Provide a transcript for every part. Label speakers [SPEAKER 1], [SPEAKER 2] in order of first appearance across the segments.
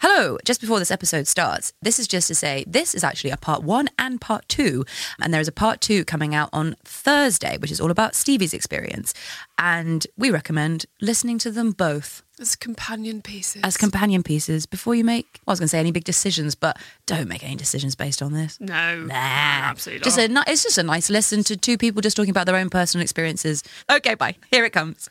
[SPEAKER 1] Hello, just before this episode starts, this is just to say this is actually a part one and part two. And there is a part two coming out on Thursday, which is all about Stevie's experience. And we recommend listening to them both
[SPEAKER 2] As companion pieces.
[SPEAKER 1] as companion pieces before you make, well, I was going to say any big decisions, but don't make any decisions based on this.
[SPEAKER 2] no.
[SPEAKER 1] Nah,
[SPEAKER 2] Absolutely
[SPEAKER 1] Just
[SPEAKER 2] not.
[SPEAKER 1] a, it's just a nice listen to two people just talking about their own personal experiences. Okay, bye. Here it comes.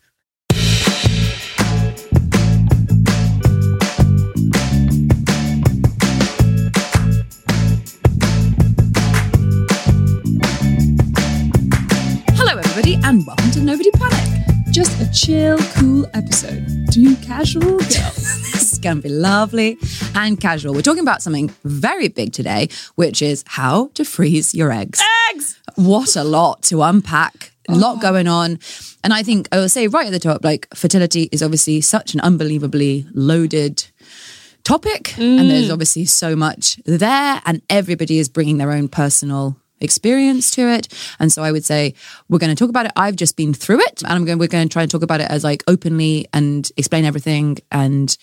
[SPEAKER 1] Everybody, and welcome to Nobody Panic.
[SPEAKER 2] Just a chill, cool episode. Two casual girls.
[SPEAKER 1] this is going to be lovely and casual. We're talking about something very big today, which is how to freeze your eggs.
[SPEAKER 2] Eggs!
[SPEAKER 1] What a lot to unpack. A oh. lot going on. And I think I will say right at the top, like fertility is obviously such an unbelievably loaded topic. And there's mm. obviously so much there, and everybody is bringing their own personal experience to it. And so I would say we're going to talk about it. I've just been through it, and I'm going. We're going to try and talk about it as like openly and explain everything and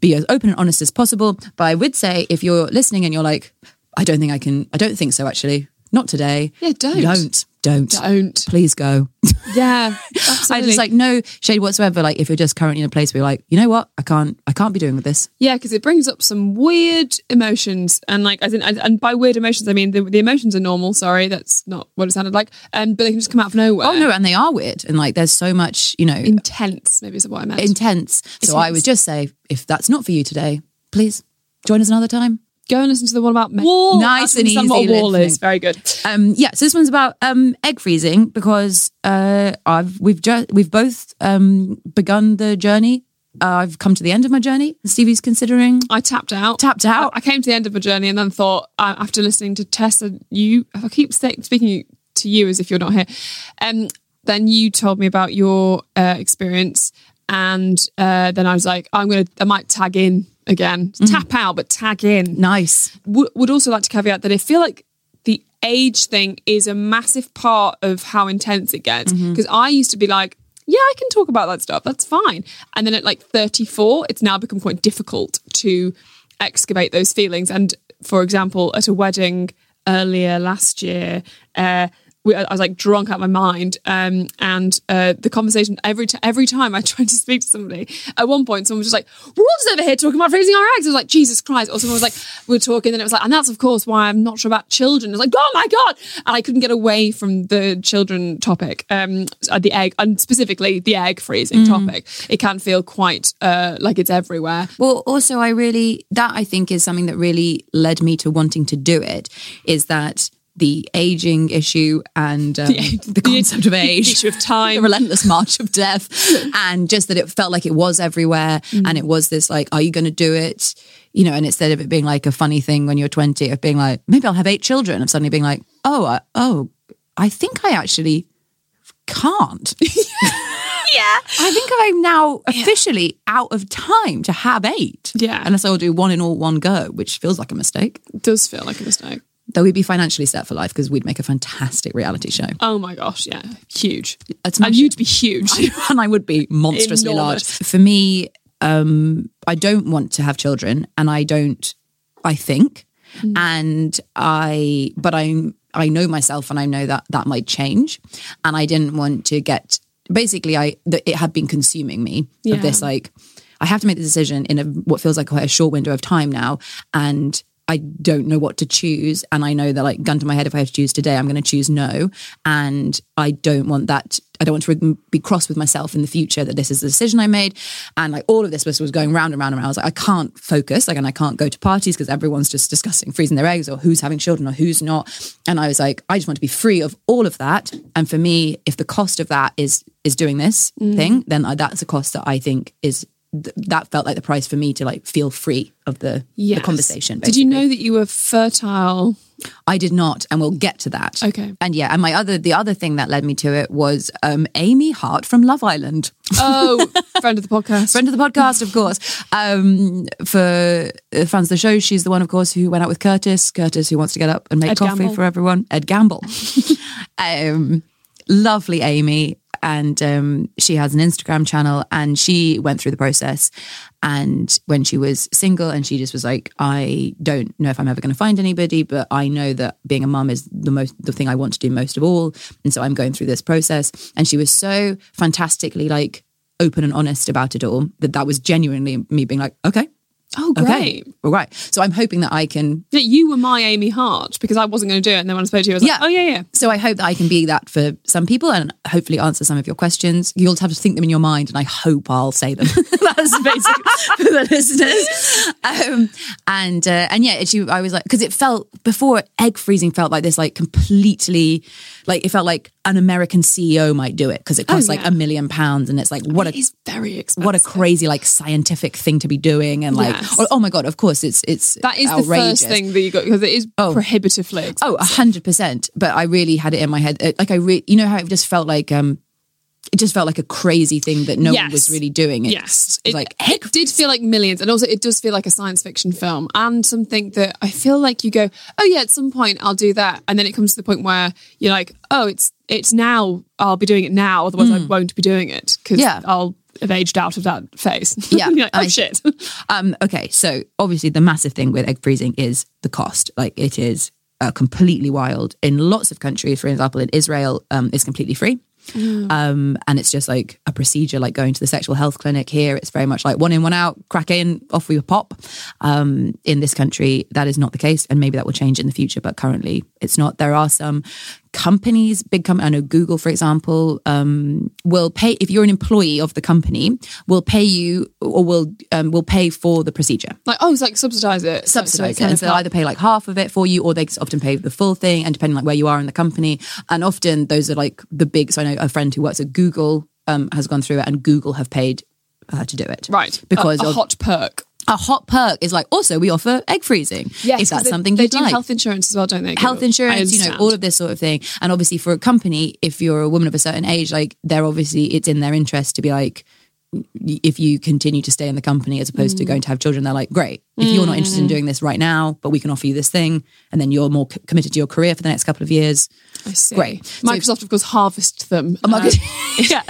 [SPEAKER 1] be as open and honest as possible. But I would say if you're listening and you're like, I don't think I can. I don't think so. Actually, not today.
[SPEAKER 2] Yeah, don't.
[SPEAKER 1] Don't. Don't.
[SPEAKER 2] Don't.
[SPEAKER 1] Please go.
[SPEAKER 2] Yeah,
[SPEAKER 1] I just like no shade whatsoever. Like if you're just currently in a place where you're like, you know what, I can't, I can't be doing with this.
[SPEAKER 2] Yeah, because it brings up some weird emotions, and like, I think, and by weird emotions, I mean the, the emotions are normal. Sorry, that's not what it sounded like. Um, but they can just come out of nowhere.
[SPEAKER 1] Oh no, and they are weird, and like there's so much, you know,
[SPEAKER 2] intense. Maybe is what I meant.
[SPEAKER 1] intense. So I would just say, if that's not for you today, please join us another time.
[SPEAKER 2] Go and listen to the one about wall.
[SPEAKER 1] Nice and
[SPEAKER 2] Understand What
[SPEAKER 1] easy
[SPEAKER 2] a wall
[SPEAKER 1] listening.
[SPEAKER 2] is very good.
[SPEAKER 1] Um, yeah, so this one's about um, egg freezing because uh, I've we've just we've both um, begun the journey. Uh, I've come to the end of my journey. Stevie's considering
[SPEAKER 2] I tapped out.
[SPEAKER 1] Tapped out?
[SPEAKER 2] I, I came to the end of my journey and then thought, uh, after listening to Tessa, you, I keep speaking to you as if you're not here, um, then you told me about your uh, experience. And uh, then I was like, I'm going to, I might tag in again. Tap out, but tag in.
[SPEAKER 1] nice.
[SPEAKER 2] Would would also like to caveat that I feel like the age thing is a massive part of how intense it gets. Because I used to be like, yeah, I can talk about that stuff. That's fine. And then at like 34, it's now become quite difficult to excavate those feelings. And for example, at a wedding earlier last year, uh, we, I was like drunk out of my mind, um, and uh, the conversation every t- every time I tried to speak to somebody, at one point someone was just like, "We're all just over here talking about freezing our eggs." I was like, "Jesus Christ!" Or someone was like, "We are talking," and it was like, "And that's of course why I'm not sure about children." I was like, "Oh my god!" And I couldn't get away from the children topic, um, uh, the egg, and specifically the egg freezing topic. It can feel quite uh, like it's everywhere.
[SPEAKER 1] Well, also, I really, that I think is something that really led me to wanting to do it is that the aging issue and um, the, concept of age, the
[SPEAKER 2] issue of time.
[SPEAKER 1] the relentless march of death, and just that it felt like it was everywhere. And it was this like, are you going to do it? You know, and instead of it being like a funny thing when you're 20, of being like, maybe I'll have eight children, of suddenly being like, oh, I, oh, I think I actually can't.
[SPEAKER 2] Yeah.
[SPEAKER 1] I think I'm now officially out of time to have eight.
[SPEAKER 2] Yeah.
[SPEAKER 1] Unless I will do one in all one go, which feels like a mistake.
[SPEAKER 2] It does feel like a mistake.
[SPEAKER 1] Though we'd be financially set for life because we'd make a fantastic reality show.
[SPEAKER 2] Oh my gosh, yeah. Huge. And you'd be huge.
[SPEAKER 1] and I would be monstrously large. For me, um, I don't want to have children, and I don't. I think and I but I I know myself and I know that that might change and I didn't want to get basically I that it had been consuming me of this like I have to make the decision in a what feels like quite a short window of time now and I don't know what to choose. And I know that like gun to my head if I have to choose today I'm going to choose no. And I don't want that I don't want to be cross with myself in the future that this is the decision I made. And like all of this was, was going round and round and round. I was like I can't focus like and I can't go to parties because everyone's just discussing freezing their eggs or who's having children or who's not. And I was like I just want to be free of all of that. And for me if the cost of that is is doing this mm-hmm. thing then I, that's a cost that I think is th- that felt like the price for me to like feel free of the, the
[SPEAKER 2] Yes.
[SPEAKER 1] conversation.
[SPEAKER 2] Did you know that you were fertile?
[SPEAKER 1] I did not, and we'll get to that.
[SPEAKER 2] Okay.
[SPEAKER 1] And yeah, and my other the other thing that led me to it was um, Amy Hart from Love Island,
[SPEAKER 2] Oh, friend of the podcast.
[SPEAKER 1] friend of the podcast, of course. Um, for uh, fans of the show, she's the one, of course, who went out with Curtis. Curtis, who wants to get up and make
[SPEAKER 2] Ed
[SPEAKER 1] coffee
[SPEAKER 2] Gamble.
[SPEAKER 1] for everyone. Ed Gamble. um, lovely Amy. And um, she has an Instagram channel and she went through the process. And when she was single, and she just was like, I don't know if I'm ever going to find anybody, but I know that being a mum is the most, the thing I want to do most of all. And so I'm going through this process. And she was so fantastically like open and honest about it all that that was genuinely me being like, okay,
[SPEAKER 2] oh,
[SPEAKER 1] okay,
[SPEAKER 2] great.
[SPEAKER 1] all right. So I'm hoping that I can
[SPEAKER 2] Yeah, you were my Amy Hart because I wasn't going to do it. And then when I spoke to you, I was
[SPEAKER 1] Yeah.
[SPEAKER 2] like, oh, yeah, yeah.
[SPEAKER 1] So I hope that I can be that for some people and hopefully answer some of your questions. You'll have to think them in your mind, and I hope I'll say them. That's basically for the listeners. Um, and uh, and yeah, she, I was like, because it felt before egg freezing felt like this, like completely, like it felt like an American CEO might do it because it costs like
[SPEAKER 2] yeah.
[SPEAKER 1] a million pounds, and it's like what
[SPEAKER 2] It
[SPEAKER 1] a
[SPEAKER 2] is very expensive.
[SPEAKER 1] what a crazy like scientific thing to be doing, and like
[SPEAKER 2] Yes.
[SPEAKER 1] oh, oh my god, of course it's it's
[SPEAKER 2] That is
[SPEAKER 1] outrageous.
[SPEAKER 2] the first thing that you got because it is prohibitively expensive.
[SPEAKER 1] Oh, a hundred percent. But I really had it in my head. Like I re- you know how it just felt like um it just felt like a crazy thing that no one was really doing. It
[SPEAKER 2] Yes, it,
[SPEAKER 1] like
[SPEAKER 2] it did feel like millions, and also it does feel like a science fiction film, and something that I feel like you go, oh yeah, at some point I'll do that, and then it comes to the point where you're like, oh, it's it's now, I'll be doing it now, otherwise I won't be doing it because.
[SPEAKER 1] Yeah.
[SPEAKER 2] I'll have aged out of that phase.
[SPEAKER 1] Yeah,
[SPEAKER 2] like, oh
[SPEAKER 1] I-
[SPEAKER 2] shit.
[SPEAKER 1] Um, okay, so obviously the massive thing with egg freezing is the cost. Like it is uh, completely wild in lots of countries. For example, in Israel, um, it's completely free. Um, and it's just like a procedure, like going to the sexual health clinic here. It's very much like one in, one out, crack in, off we pop. Um, in this country, that is not the case, and maybe that will change in the future. But currently, it's not. There are some companies, big company. I know Google, for example, um, will pay if you're an employee of the company, will pay you or will um, will pay for the procedure
[SPEAKER 2] like, oh, it's like subsidize it, so
[SPEAKER 1] subsidize it. And so they'll either pay like half of it for you or they often pay the full thing and depending like where you are in the company. And often those are like the big so I know a friend who works at Google um, has gone through it and Google have paid her to do it.
[SPEAKER 2] right
[SPEAKER 1] Because
[SPEAKER 2] a, a
[SPEAKER 1] of-
[SPEAKER 2] hot perk.
[SPEAKER 1] A hot perk is like also we offer egg freezing.
[SPEAKER 2] Yes,
[SPEAKER 1] if that's
[SPEAKER 2] they,
[SPEAKER 1] something
[SPEAKER 2] they
[SPEAKER 1] you'd
[SPEAKER 2] do
[SPEAKER 1] like.
[SPEAKER 2] health insurance as well, don't they?
[SPEAKER 1] health insurance, you know, all of this sort of thing. And obviously for a company, if you're a woman of a certain age, like they're obviously it's in their interest to be like if you continue to stay in the company as opposed to
[SPEAKER 2] Mm.
[SPEAKER 1] going to have children, they're like, great. If you're not interested in doing this right now, but we can offer you this thing, and then you're more c- committed to your career for the next couple of years.
[SPEAKER 2] I see.
[SPEAKER 1] Great. So-
[SPEAKER 2] Microsoft, of course, harvest them.
[SPEAKER 1] Oh my
[SPEAKER 2] uh, yeah,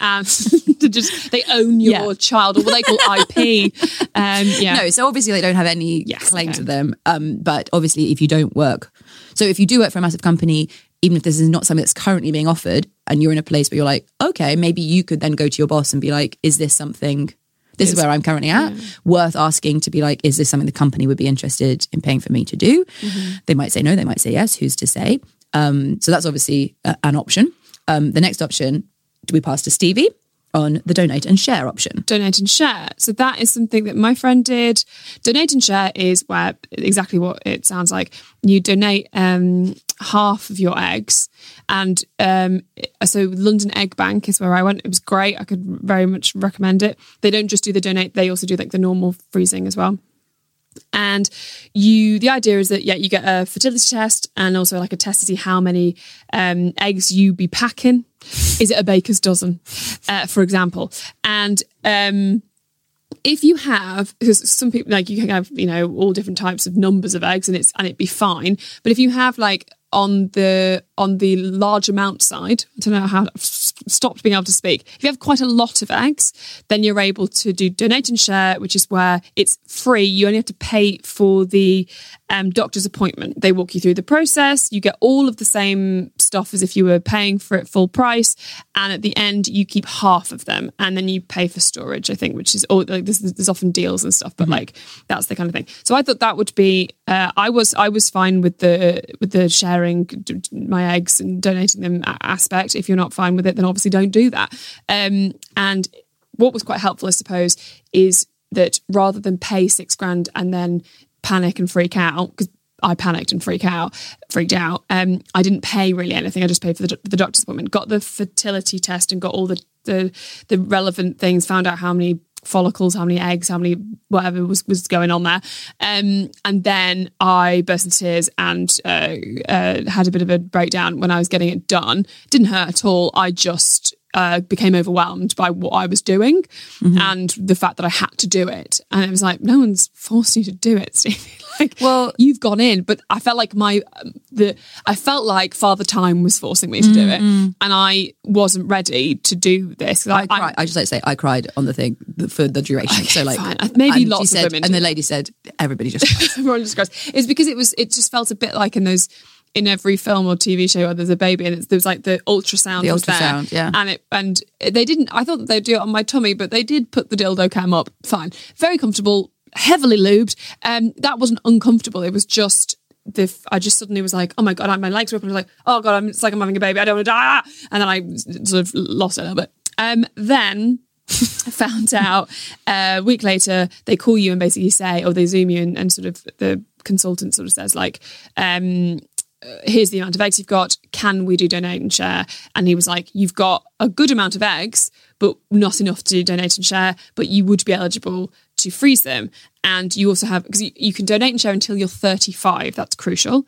[SPEAKER 2] and to just they own your
[SPEAKER 1] Yeah.
[SPEAKER 2] child or what they call IP. Um, yeah,
[SPEAKER 1] No, so obviously they don't have any
[SPEAKER 2] Yes,
[SPEAKER 1] claim
[SPEAKER 2] okay.
[SPEAKER 1] to them. Um, but obviously, if you don't work, so if you do work for a massive company, even if this is not something that's currently being offered, and you're in a place where you're like, okay, maybe you could then go to your boss and be like, is this something? This is where I'm currently at. Worth asking to be like, is this something the company would be interested in paying for me to do? They might say no, they might say yes. Who's to say? Um, so that's obviously a, an option. Um, the next option, we pass to Stevie on the donate and share option?
[SPEAKER 2] donate and share. So that is something that my friend did. Donate and share is where exactly what it sounds like. You donate um, half of your eggs, and um, so London Egg Bank is where I went. It was great. I could very much recommend it. They don't just do the donate; they also do like the normal freezing as well. And you, the idea is that yeah, you get a fertility test and also like a test to see how many um, eggs you be packing. Is it a baker's dozen, uh, for example? And um, if you have because some people like you can have you know all different types of numbers of eggs and it's and it'd be fine but if you have like on the on the large amount side. I don't know how i've stopped being able to speak. If you have quite a lot of eggs then you're able to do donate and share which is where it's free. You only have to pay for the um, doctor's appointment. They walk you through the process. You get all of the same stuff as if you were paying for it full price. And at the end, you keep half of them and then you pay for storage, I think, which is all like there's, there's often deals and stuff, but like that's the kind of thing. So I thought that would be, uh, I was, I was fine with the, with the sharing my eggs and donating them aspect. If you're not fine with it, then obviously don't do that. Um, and what was quite helpful, I suppose, is that rather than pay six grand and then panic and freak out, because I panicked and freak out, freaked out. Um, I didn't pay really anything. I just paid for the, the doctor's appointment, got the fertility test, and got all the, the the relevant things. Found out how many follicles, how many eggs, how many whatever was was going on there. Um, and then I burst into tears and uh, uh, had a bit of a breakdown when I was getting it done. Didn't hurt at all. I just uh, became overwhelmed by what I was doing and the fact that I had to do it. And it was like, no one's forced you to do it, Stevie. like,
[SPEAKER 1] Well-
[SPEAKER 2] you've gone in, but I felt like my um, the I felt like Father Time was forcing me to do it, and I wasn't ready to do this.
[SPEAKER 1] I cried. I just like to say I cried on the thing for the duration. so like
[SPEAKER 2] fine. Maybe
[SPEAKER 1] and
[SPEAKER 2] lots of
[SPEAKER 1] said,
[SPEAKER 2] women
[SPEAKER 1] and the lady said everybody just
[SPEAKER 2] everyone just cries. It's because it was. It just felt a bit like in those. In every film or TV show where there's a baby and it's, there like the ultrasound
[SPEAKER 1] The
[SPEAKER 2] was there.
[SPEAKER 1] yeah.
[SPEAKER 2] and it and they didn't. I thought they'd do it on my tummy, but they did put the dildo cam up. Fine, very comfortable, heavily lubed. Um, that wasn't uncomfortable. It was just the. I just suddenly was like, oh my god, my legs were up. and I was like, oh god, I'm, it's like I'm having a baby. I don't want to die. And then I sort of lost it a little bit. Um, then I found out uh, a week later they call you and basically say, or they zoom you and, and sort of the consultant sort of says like, um, here's the amount of eggs you've got. Can we do donate and share? And he was like, you've got a good amount of eggs, but not enough to donate and share. But you would be eligible to freeze them, and you also have because you, you can donate and share until you're 35. That's crucial.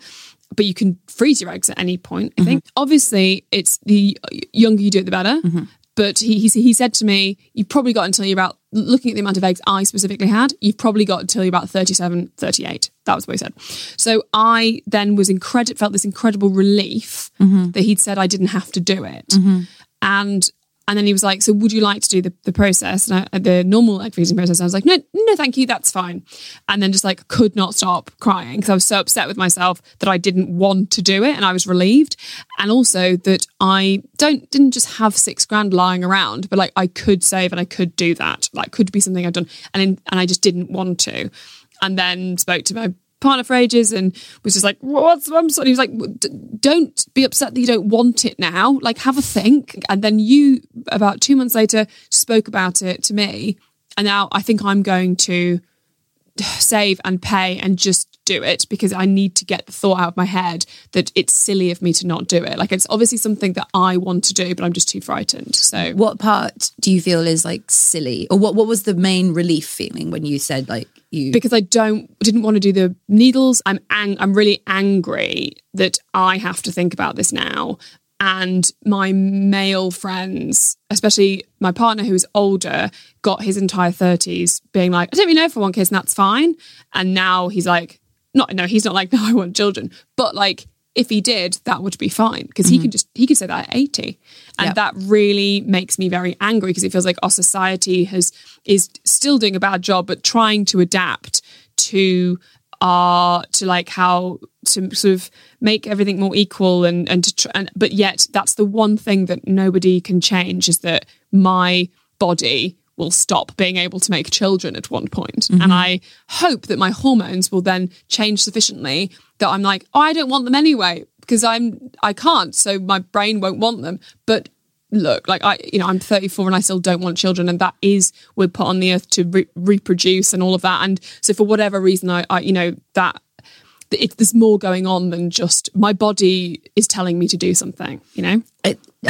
[SPEAKER 2] But you can freeze your eggs at any point. I mm-hmm. think. Obviously, it's the younger you do it, the better. Mm-hmm. But he, he he said to me, you've probably got until you're about looking at the amount of eggs I specifically had. You've probably got until you're about 37, 38. That was what he said. So I then was incredible, felt this incredible relief mm-hmm. that he'd said I didn't have to do it. Mm-hmm. And and then he was like, "So would you like to do the, the process, and I, the normal egg freezing process?" I was like, "No, no, thank you, that's fine." And then just like could not stop crying because I was so upset with myself that I didn't want to do it, and I was relieved, and also that I don't didn't just have six grand lying around, but like I could save and I could do that, like could be something I've done, and in, and I just didn't want to, and then spoke to my partner for ages and was just like, what's I'm sorry. He was like, don't be upset that you don't want it now. Like, have a think. And then you, about two months later, spoke about it to me. And now I think I'm going to save and pay and just do it because I need to get the thought out of my head that it's silly of me to not do it. Like, it's obviously something that I want to do, but I'm just too frightened. So,
[SPEAKER 1] what part do you feel is like silly, or what? What was the main relief feeling when you said like you?
[SPEAKER 2] because I don't didn't want to do the needles. I'm ang- I'm really angry that I have to think about this now. And my male friends, especially my partner who is older, got his entire thirties being like, I don't really know if I want kids, and that's fine. And now he's like, not no, he's not like, no, I want children, but like if he did, that would be fine because he mm-hmm. can just he could say that at eighty, and
[SPEAKER 1] Yep.
[SPEAKER 2] that really makes me very angry because it feels like our society has is still doing a bad job, but trying to adapt to our to like how to sort of make everything more equal and and to tr- and but yet that's the one thing that nobody can change is that my body will stop being able to make children at one point. and mm-hmm. i hope that my hormones will then change sufficiently that i'm like oh i don't want them anyway because i'm i can't so my brain won't want them but look like i you know i'm 34 and i still don't want children and that is we're put on the earth to re- reproduce and all of that and so for whatever reason i, I you know that it, there's more going on than just my body is telling me to do something you know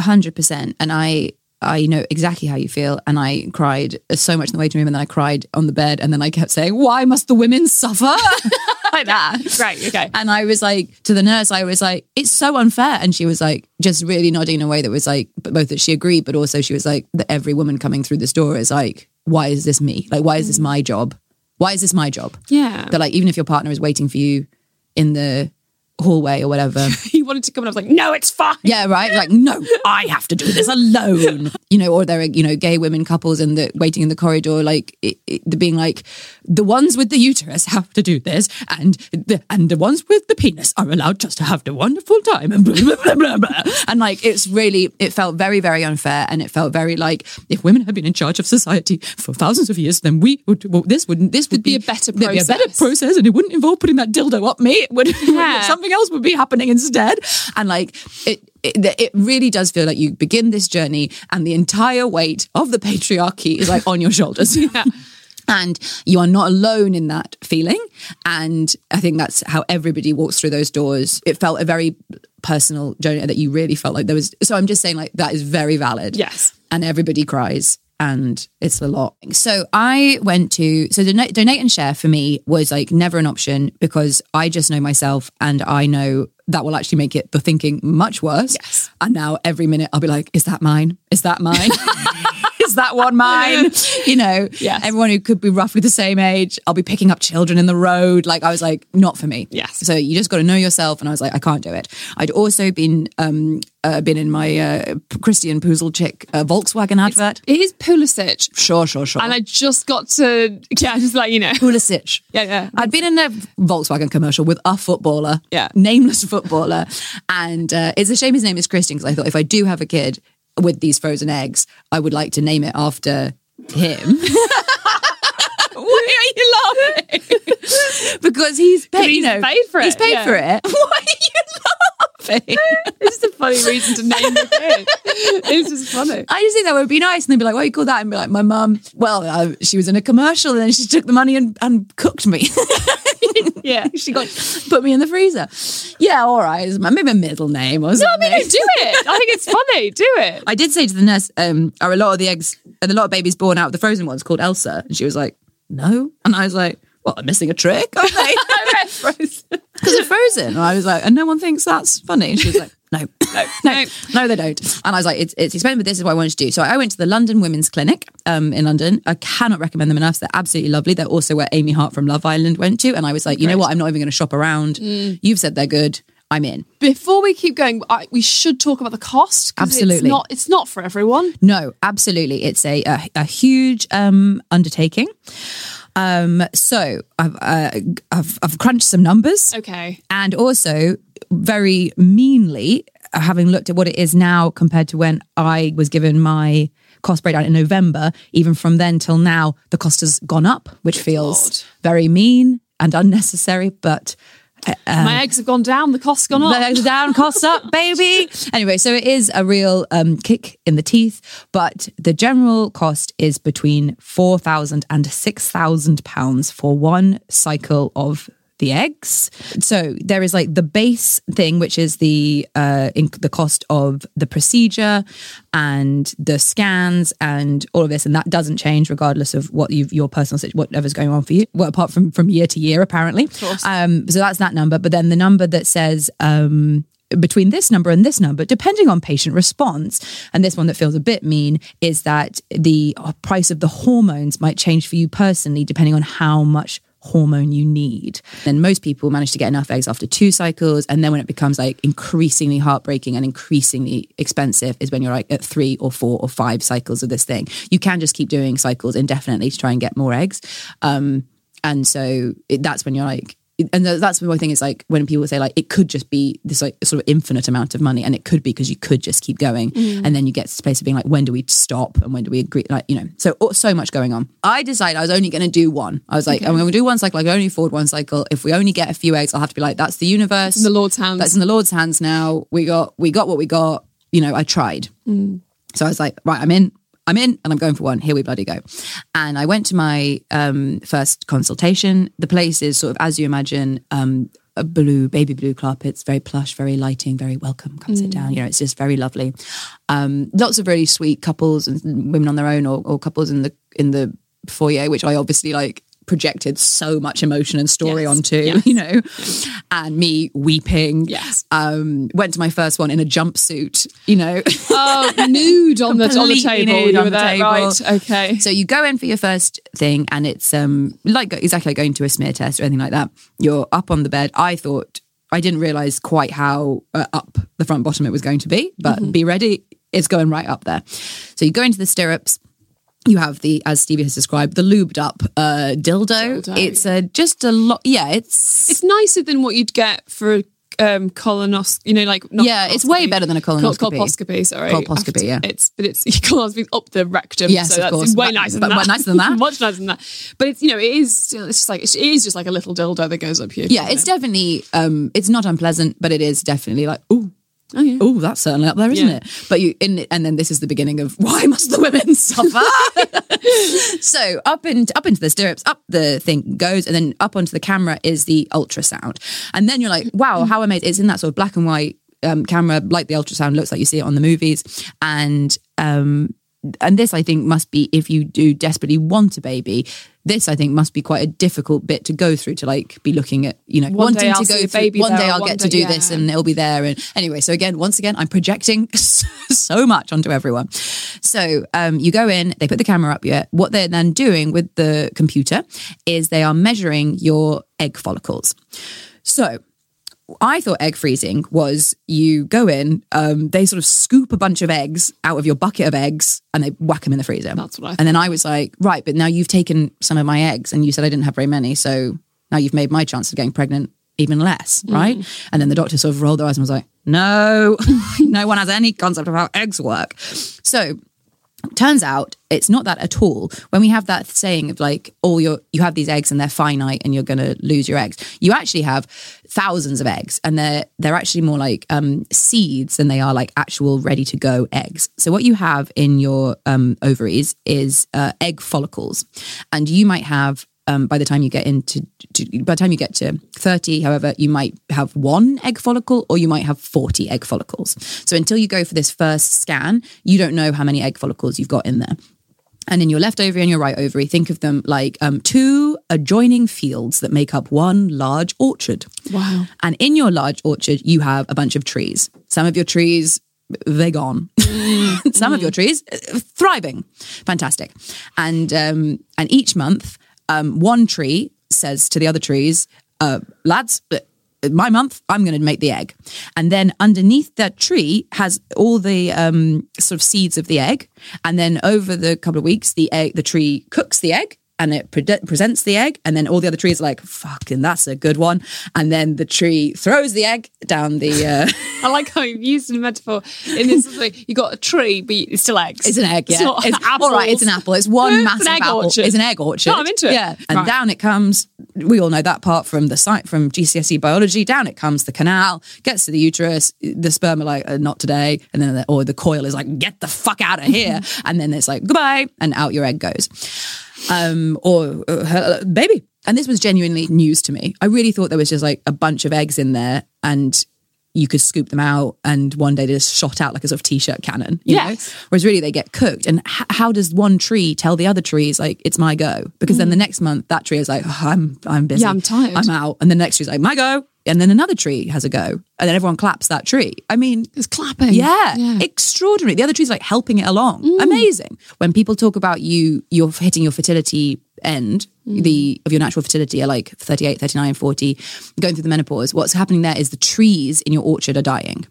[SPEAKER 1] hundred percent, and I. I know exactly how you feel, and I cried so much in the waiting room, and then I cried on the bed, and then I kept saying, "Why must the women suffer?" like that.
[SPEAKER 2] Great, okay.
[SPEAKER 1] And I was like to the nurse, I was like, "It's so unfair," and she was like, just really nodding in a way that was like, both that she agreed, but also she was like, that every woman coming through this door is like, "Why is this me? Like, why is this mm. my job? Why is this my job?"
[SPEAKER 2] yeah
[SPEAKER 1] that like even if your partner is waiting for you in the hallway or whatever.
[SPEAKER 2] He wanted to come and I was like, no, it's fine.
[SPEAKER 1] Yeah, right. Like, no, I have to do this alone. You know, or there are you know gay women couples in the waiting in the corridor, like it, it, being like, the ones with the uterus have to do this, and the and the ones with the penis are allowed just to have the wonderful time, and blah blah blah blah. blah. And like, it's really, it felt very very unfair, and it felt very like if women had been in charge of society for thousands of years, then we would. Well, this wouldn't. This would
[SPEAKER 2] be a better
[SPEAKER 1] there'd be a better
[SPEAKER 2] process.
[SPEAKER 1] process, and it wouldn't involve putting that dildo up me. It would
[SPEAKER 2] Yeah.
[SPEAKER 1] something else would be happening instead. And like it, it, it really does feel like you begin this journey, and the entire weight of the patriarchy is like on your shoulders. And you are not alone in that feeling. And I think that's how everybody walks through those doors. It felt a very personal journey that you really felt like there was. So I'm just saying, like, that is very valid
[SPEAKER 2] Yes.
[SPEAKER 1] and everybody cries and it's a lot. So I went to so donate, donate and share for me was like never an option because I just know myself and I know that will actually make it the thinking much worse.
[SPEAKER 2] Yes.
[SPEAKER 1] And now every minute I'll be like, is that mine? Is that mine? is that one mine? You know,
[SPEAKER 2] Yes.
[SPEAKER 1] everyone who could be roughly the same age. I'll be picking up children in the road. Like I was like, not for me.
[SPEAKER 2] Yes.
[SPEAKER 1] So you just got to know yourself. And I was like, I can't do it. I'd also been um uh, been in my uh, Christian Poozle chick uh, Volkswagen advert.
[SPEAKER 2] It is Pulisic.
[SPEAKER 1] Sure, sure, sure.
[SPEAKER 2] And I just got to, yeah, just like, you know.
[SPEAKER 1] Pulisic.
[SPEAKER 2] Yeah, yeah.
[SPEAKER 1] I'd been in a Volkswagen commercial with a footballer,
[SPEAKER 2] Yeah.
[SPEAKER 1] nameless footballer, and uh, it's a shame his name is Christian because I thought if I do have a kid with these frozen eggs, I would like to name it after him. Why are you laughing? because he's paid,
[SPEAKER 2] he's
[SPEAKER 1] you know,
[SPEAKER 2] paid for it.
[SPEAKER 1] He's paid
[SPEAKER 2] yeah.
[SPEAKER 1] for it. Why are you laughing?
[SPEAKER 2] It's just a funny reason to name the kid. It's just funny.
[SPEAKER 1] I just think that would be nice. And they'd be like, what do you call that? And be like, my mum, well, uh, she was in a commercial and then she took the money and, and cooked me.
[SPEAKER 2] Yeah.
[SPEAKER 1] she got put me in the freezer. Yeah, all right. My- Maybe a middle name or
[SPEAKER 2] No, I mean, no, do it. I think it's funny. Do it.
[SPEAKER 1] I did say to the nurse, um, are a lot of the eggs, are a lot of babies born out of the frozen ones called Elsa? And she was like, no. And I was like, well, I'm missing a trick, aren't they? Because they're frozen. And I was like, and no one thinks that's funny. And she was like, no, no, no, no, they don't. And I was like, it's, it's expensive, but this is what I wanted to do. So I went to the London Women's Clinic um, in London. I cannot recommend them enough. They're absolutely lovely. They're also where Amy Hart from Love Island went to. And I was like, you know what? I'm not even going to shop around. You've said they're good. I'm in.
[SPEAKER 2] Before we keep going, I, we should talk about the cost. 'cause
[SPEAKER 1] Absolutely.
[SPEAKER 2] It's not, it's not for everyone.
[SPEAKER 1] No, absolutely. It's a a, a huge um, undertaking. Um, so I've, uh, I've I've crunched some numbers,
[SPEAKER 2] Okay.
[SPEAKER 1] and also very meanly, uh, having looked at what it is now compared to when I was given my cost breakdown in November. Even from then till now, the cost has gone up, which feels very mean and unnecessary, but.
[SPEAKER 2] My eggs have gone down. The cost's gone up.
[SPEAKER 1] Legs down, costs up, baby. Anyway, so it is a real um, kick in the teeth, but the general cost is between four thousand and six thousand pounds for one cycle of the eggs. So there is like the base thing, which is the uh, in- the cost of the procedure and the scans and all of this, and that doesn't change regardless of what you your personal situation, whatever's going on for you. Well, apart from from year to year, apparently. Um, so that's that number. But then the number that says. Um, between this number and this number, depending on patient response, and this one that feels a bit mean is that the price of the hormones might change for you personally, depending on how much hormone you need. And most people manage to get enough eggs after two cycles. And then when it becomes like increasingly heartbreaking and increasingly expensive is when you're like at three or four or five cycles of this thing. You can just keep doing cycles indefinitely to try and get more eggs. Um, and so it, that's when you're like, and that's my thing is like when people say like it could just be this like sort of infinite amount of money and it could be because you could just keep going. Mm. And then you get to this place of being like when do we stop? And when do we agree? Like you know so oh, so much going on. I decided i was only going to do one. I was like i'm going to do one cycle. I can only afford one cycle. If we only get a few eggs i'll have to be like that's the universe.
[SPEAKER 2] In the Lord's hands.
[SPEAKER 1] that's in the lord's hands now. We got we got what we got. You know i tried. Mm. So I was like, right, I'm in. I'm in and I'm going for one. Here we bloody go. And I went to my um, first consultation. The place is sort of, as you imagine, um, a blue, baby blue carpets, very plush, very lighting, very welcome. Come sit down. You know, it's just very lovely. Um, lots of really sweet couples and women on their own or, or couples in the in the foyer, which I obviously like projected so much emotion and story
[SPEAKER 2] Yes,
[SPEAKER 1] onto,
[SPEAKER 2] yes.
[SPEAKER 1] you know, and me weeping.
[SPEAKER 2] Yes.
[SPEAKER 1] Um, went to my first one in a jumpsuit, you know.
[SPEAKER 2] oh, nude on the on the table.
[SPEAKER 1] nude
[SPEAKER 2] you
[SPEAKER 1] on the
[SPEAKER 2] there,
[SPEAKER 1] table.
[SPEAKER 2] right? Okay.
[SPEAKER 1] So you go in for your first thing, and it's um like exactly like going to a smear test or anything like that. You're up on the bed. I thought I didn't realize quite how uh, up the front bottom it was going to be, but be ready. It's going right up there. So you go into the stirrups. You have the, as Stevie has described, the lubed up uh, dildo.
[SPEAKER 2] Dildo.
[SPEAKER 1] It's a, just a lot. Yeah, it's
[SPEAKER 2] It's nicer than what you'd get for a um colonos you know like not
[SPEAKER 1] Yeah, it's way better than a
[SPEAKER 2] Col-
[SPEAKER 1] colonoscopy.
[SPEAKER 2] colposcopy sorry
[SPEAKER 1] Colposcopy, yeah.
[SPEAKER 2] it's but it's colonoscopy up the rectum
[SPEAKER 1] Yes,
[SPEAKER 2] so
[SPEAKER 1] of
[SPEAKER 2] that's
[SPEAKER 1] course.
[SPEAKER 2] way
[SPEAKER 1] But-
[SPEAKER 2] nicer
[SPEAKER 1] but
[SPEAKER 2] than that
[SPEAKER 1] much nicer than that.
[SPEAKER 2] much nicer than that but it's you know it is still it's just like it is just like a little dildo that goes up here
[SPEAKER 1] yeah, it's definitely um, it's not unpleasant, but it is definitely like ooh.
[SPEAKER 2] Oh yeah
[SPEAKER 1] Oh, that's certainly up there, isn't
[SPEAKER 2] Yeah.
[SPEAKER 1] it? But you, in, and then this is the beginning of why must the women suffer? so up into up into the stirrups, up the thing goes, and then up onto the camera is the ultrasound, and then you're like, wow, how amazing! It's in that sort of black and white um, camera, like the ultrasound looks like you see it on the movies, and um, and this I think must be if you do desperately want a baby. This I think must be quite a difficult bit to go through to like be looking at you know
[SPEAKER 2] One
[SPEAKER 1] wanting to go through.
[SPEAKER 2] baby
[SPEAKER 1] one
[SPEAKER 2] there,
[SPEAKER 1] day I'll
[SPEAKER 2] one
[SPEAKER 1] get to
[SPEAKER 2] day-
[SPEAKER 1] do this and it'll be there. And anyway, so again, once again, I'm projecting so much onto everyone. So um, you go in, they put the camera up here. What they're then doing with the computer is they are measuring your egg follicles. So I thought egg freezing was you go in, um, they sort of scoop a bunch of eggs out of your bucket of eggs and they whack them in the freezer.
[SPEAKER 2] That's what I
[SPEAKER 1] And then I was like, right, but now you've taken some of my eggs and you said I didn't have very many. So now you've made my chance of getting pregnant even less, right? And then the doctor sort of rolled their eyes and was like, no, no one has any concept of how eggs work. So turns out it's not that at all. When we have that saying of like all your you have these eggs and they're finite and you're going to lose your eggs you actually have thousands of eggs and they're they're actually more like um, seeds than they are like actual ready to go eggs. So what you have in your um, ovaries is uh, egg follicles. And you might have um, by the time you get into to, by the time you get to 30 however you might have one egg follicle or you might have 40 egg follicles. So until you go for this first scan you don't know how many egg follicles you've got in there. And in your left ovary and your right ovary think of them like um, two adjoining fields that make up one large orchard.
[SPEAKER 2] Wow.
[SPEAKER 1] and in your large orchard you have a bunch of trees. Some of your trees they're gone. Some of your trees uh, thriving. Fantastic. And um, and each month um, one tree says to the other trees uh, lads uh, my month i'm going to make the egg. And then underneath that tree has all the um, sort of seeds of the egg. And then over the couple of weeks the egg the tree cooks the egg and it pre- presents the egg and then all the other trees are like fucking that's a good one and then the tree throws the egg down the uh,
[SPEAKER 2] I like how you've used a metaphor in this. like you got a tree, but it's still eggs.
[SPEAKER 1] It's an egg, yeah.
[SPEAKER 2] It's not
[SPEAKER 1] It's, all right, it's an apple. It's one
[SPEAKER 2] It's an
[SPEAKER 1] massive
[SPEAKER 2] egg
[SPEAKER 1] apple.
[SPEAKER 2] orchard.
[SPEAKER 1] It's an egg orchard.
[SPEAKER 2] No, I'm into it.
[SPEAKER 1] Yeah, and
[SPEAKER 2] Right.
[SPEAKER 1] down it comes. We all know that part from the site from GCSE biology. Down it comes the canal, gets to the uterus. The sperm are like, uh, not today, and then the, or the coil is like, get the fuck out of here, and then it's like goodbye, and out your egg goes, um, or uh, hello, baby. And this was genuinely news to me. I really thought there was just like a bunch of eggs in there, and you could scoop them out and one day they just shot out like a sort of t-shirt cannon you
[SPEAKER 2] Yes.
[SPEAKER 1] know whereas really they get cooked and h- how does one tree tell the other trees like it's my go because then the next month that tree is like "Oh, i'm i'm busy
[SPEAKER 2] Mm. Yeah, I'm tired.
[SPEAKER 1] i'm out and the next tree's like my go and then another tree has a go and then everyone claps that tree i mean
[SPEAKER 2] It's clapping.
[SPEAKER 1] yeah, extraordinary. The other tree's like helping it along.
[SPEAKER 2] Mm.
[SPEAKER 1] Amazing. When people talk about you, you're hitting your fertility end,
[SPEAKER 2] Mm.
[SPEAKER 1] the of your natural fertility are like 38, 39, 40, going through the menopause. What's happening there is the trees in your orchard are dying.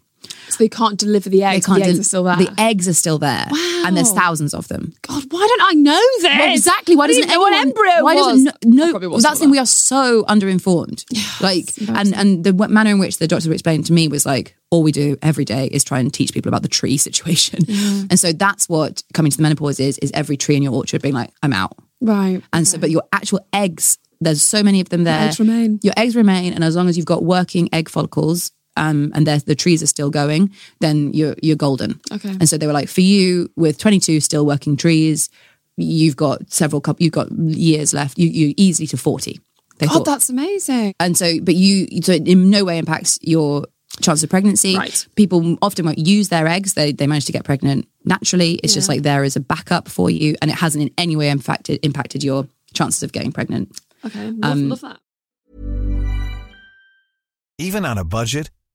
[SPEAKER 2] So they can't deliver the eggs.
[SPEAKER 1] They can't
[SPEAKER 2] the eggs
[SPEAKER 1] del-
[SPEAKER 2] are still there.
[SPEAKER 1] The eggs are still there. And there's thousands of them.
[SPEAKER 2] God, why don't I know this?
[SPEAKER 1] Well, exactly. Why doesn't
[SPEAKER 2] didn't know
[SPEAKER 1] anyone-
[SPEAKER 2] embryo
[SPEAKER 1] Why
[SPEAKER 2] was?
[SPEAKER 1] doesn't no?
[SPEAKER 2] I
[SPEAKER 1] no
[SPEAKER 2] was
[SPEAKER 1] that's the
[SPEAKER 2] all
[SPEAKER 1] thing. We are so underinformed. like, and and the manner in which the doctor explained to me was like, all we do every day is try and teach people about the tree situation. And so that's what coming to the menopause is: is every tree in your orchard being like, I'm out.
[SPEAKER 2] Right.
[SPEAKER 1] And so, but your actual eggs, there's so many of them there.
[SPEAKER 2] eggs remain.
[SPEAKER 1] Your eggs remain, and as long as you've got working egg follicles. Um, and the the trees are still going, then you're you're golden.
[SPEAKER 2] Okay.
[SPEAKER 1] And so they were like, for you, with 22 still working trees, you've got several couple, you've got years left. You you easily to 40. They
[SPEAKER 2] God,
[SPEAKER 1] thought.
[SPEAKER 2] that's amazing.
[SPEAKER 1] and so, but you, so it in no way impacts your chance of pregnancy.
[SPEAKER 2] Right.
[SPEAKER 1] People often won't use their eggs. They they manage to get pregnant naturally. It's just like there is a backup for you, and it hasn't in any way impacted impacted your chances of getting pregnant.
[SPEAKER 2] Okay, love,
[SPEAKER 1] Um,
[SPEAKER 2] love that.
[SPEAKER 3] Even on a budget,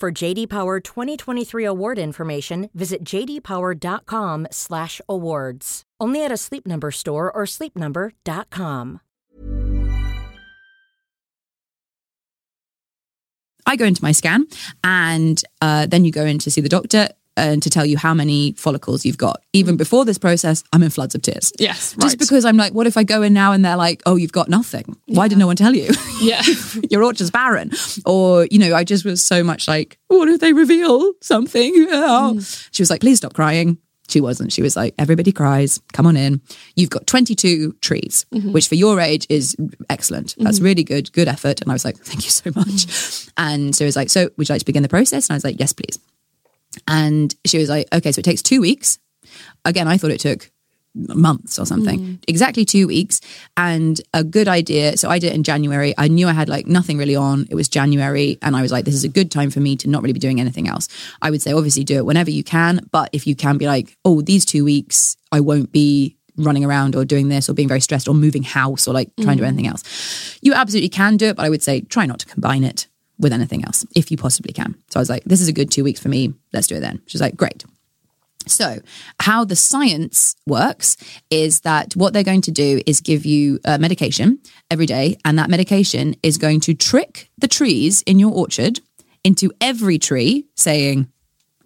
[SPEAKER 4] For JD Power 2023 award information, visit jdpower.com/awards. Only at a Sleep Number store or sleepnumber.com.
[SPEAKER 1] I go into my scan, and uh, then you go in to see the doctor and to tell you how many follicles you've got. Even before this process, I'm in floods of tears.
[SPEAKER 2] Yes,
[SPEAKER 1] Just because I'm like, what if I go in now and they're like, oh, you've got nothing? Why did no one tell you?
[SPEAKER 2] Yeah.
[SPEAKER 1] Your orchard's barren. Or, you know, I just was so much like, what if they reveal something? Oh. She was like, please stop crying. She wasn't. She was like, everybody cries. Come on in. You've got 22 trees, mm-hmm. which for your age is excellent. That's mm-hmm. really good, good effort. And I was like, thank you so much. Mm-hmm. And so it was like, so would you like to begin the process? And I was like, yes, please. And she was like, okay, so it takes two weeks. Again, I thought it took months or something. Hmm. Exactly two weeks. And a good idea. So I did it in January. I knew I had like nothing really on. It was January. And I was like, this is a good time for me to not really be doing anything else. I would say, obviously, do it whenever you can. But if you can be like, oh, these two weeks, I won't be running around or doing this or being very stressed or moving house or like trying to do hmm. anything else. You absolutely can do it. But I would say, try not to combine it with anything else if you possibly can. So I was like, this is a good two weeks for me. Let's do it then. She's like, great. So, how the science works is that what they're going to do is give you uh, medication every day, and that medication is going to trick the trees in your orchard into every tree saying,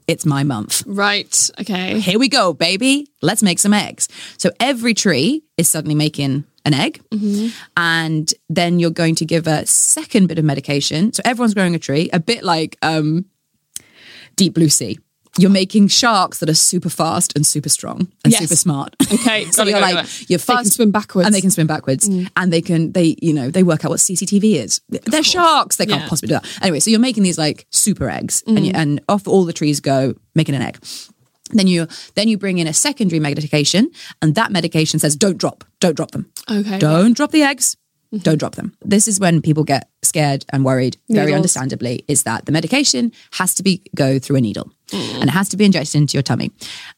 [SPEAKER 1] It's my month.
[SPEAKER 2] Right. Okay.
[SPEAKER 1] Here we go, baby. Let's make some eggs. So, every tree is suddenly making an egg, and then you're going to give a second bit of medication. So, everyone's growing a tree, a bit like um, Deep Blue Sea. You're making sharks that are super fast and super strong and
[SPEAKER 2] Yes.
[SPEAKER 1] super smart.
[SPEAKER 2] Okay,
[SPEAKER 1] so you're like you're
[SPEAKER 2] They can swim backwards. Mm.
[SPEAKER 1] and they can swim backwards, and they can they you know they work out what CCTV is. They're sharks. They can't
[SPEAKER 2] Yeah. Mm.
[SPEAKER 1] possibly do that. Anyway, so you're making these like super eggs, and you, and off all the trees go making an egg. Then you then you bring in a secondary medication, and that medication says don't drop, don't drop them,
[SPEAKER 2] Okay.
[SPEAKER 1] don't drop the eggs. Don't drop them. This is when people get scared and worried, very understandably, is that the medication has to be go through a needle and it has to be injected into your tummy.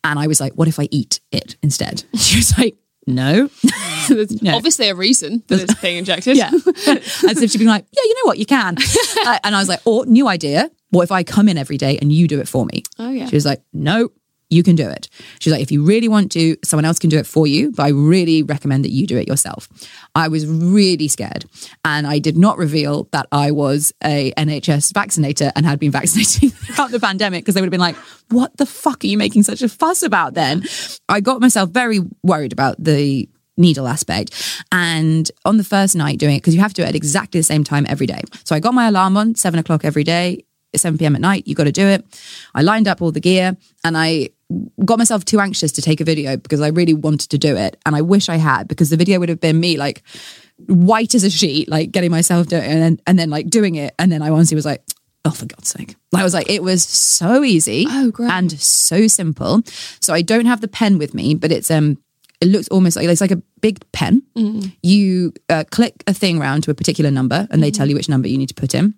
[SPEAKER 1] And I was like, what if I eat it instead? She was like, no.
[SPEAKER 2] There's obviously a reason that it's being injected.
[SPEAKER 1] Yeah. As if she'd be like, yeah, you know what, you can. Uh, and I was like, oh, new idea. What if I come in every day and you do it for me?
[SPEAKER 2] Oh, yeah.
[SPEAKER 1] She was like, no, you can do it. She's like, if you really want to, someone else can do it for you, but I really recommend that you do it yourself. I was really scared. And I did not reveal that I was a NHS vaccinator and had been vaccinating throughout the pandemic because they would have been like, what the fuck are you making such a fuss about then? I got myself very worried about the needle aspect. And on the first night doing it, because you have to do it at exactly the same time every day. So I got my alarm on seven o'clock every day, 7 p.m. at night. You got to do it. I lined up all the gear and I got myself too anxious to take a video because I really wanted to do it. And I wish I had because the video would have been me like white as a sheet, like getting myself doing and then, and then like doing it. And then I honestly was like, oh, for God's sake. I was like, it was so easy
[SPEAKER 2] Oh, great.
[SPEAKER 1] and so simple. So I don't have the pen with me, but it's, um, it looks almost like it's like a big pen. You uh, click a thing round to a particular number, and they tell you which number you need to put in.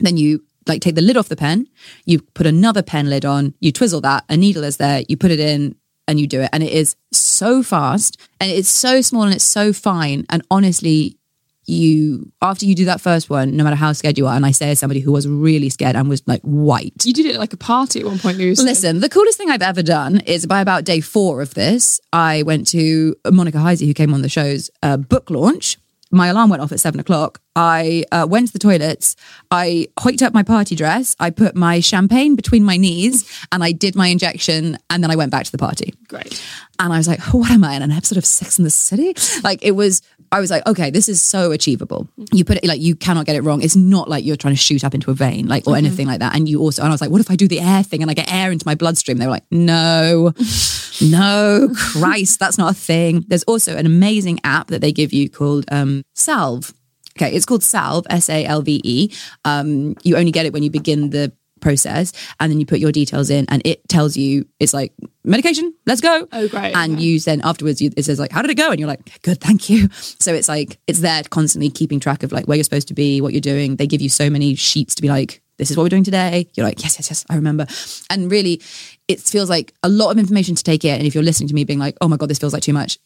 [SPEAKER 1] Then you like take the lid off the pen. You put another pen lid on. You twizzle that. A needle is there. You put it in, and you do it. And it is so fast, and it's so small, and it's so fine. And honestly, you after you do that first one, no matter how scared you are, and I say as somebody who was really scared and was like white.
[SPEAKER 2] You did it at like a party at one point, Lucy.
[SPEAKER 1] Listen, the coolest thing I've ever done is by about day four of this, I went to Monica Heisey, who came on the show's uh, book launch. My alarm went off at seven o'clock. I uh, went to the toilets. I hoiked up my party dress. I put my champagne between my knees and I did my injection. And then I went back to the party.
[SPEAKER 2] Great.
[SPEAKER 1] And I was like, oh, what am I in an episode of Sex in the City? Like it was, I was like, okay, this is so achievable. You put it like you cannot get it wrong. It's not like you're trying to shoot up into a vein, like or anything like that. And you also, and I was like, what if I do the air thing and I get air into my bloodstream? They were like, no, no, Christ, that's not a thing. There's also an amazing app that they give you called um, Salve. Okay, it's called Salve, S A L V E. Um, you only get it when you begin the process, and then you put your details in, and it tells you it's like medication. Let's go.
[SPEAKER 2] Oh, great,
[SPEAKER 1] And
[SPEAKER 2] okay.
[SPEAKER 1] you then afterwards, you, it says like, "How did it go?" And you're like, "Good, thank you." So it's like it's there constantly keeping track of like where you're supposed to be, what you're doing. They give you so many sheets to be like, "This is what we're doing today." You're like, "Yes, yes, yes, I remember." And really, it feels like a lot of information to take in. And if you're listening to me being like, "Oh my god, this feels like too much,"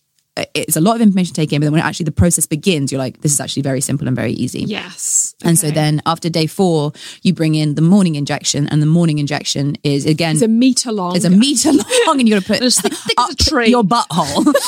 [SPEAKER 1] it's a lot of information to take in. But then when actually the process begins, you're like, "This is actually very simple and very easy."
[SPEAKER 2] Yes.
[SPEAKER 1] And so then after day four, you bring in the morning injection, and the morning injection is again
[SPEAKER 2] it's a meter long.
[SPEAKER 1] it's a meter long, and you got to put
[SPEAKER 2] It's thick- thick as a
[SPEAKER 1] up your butthole.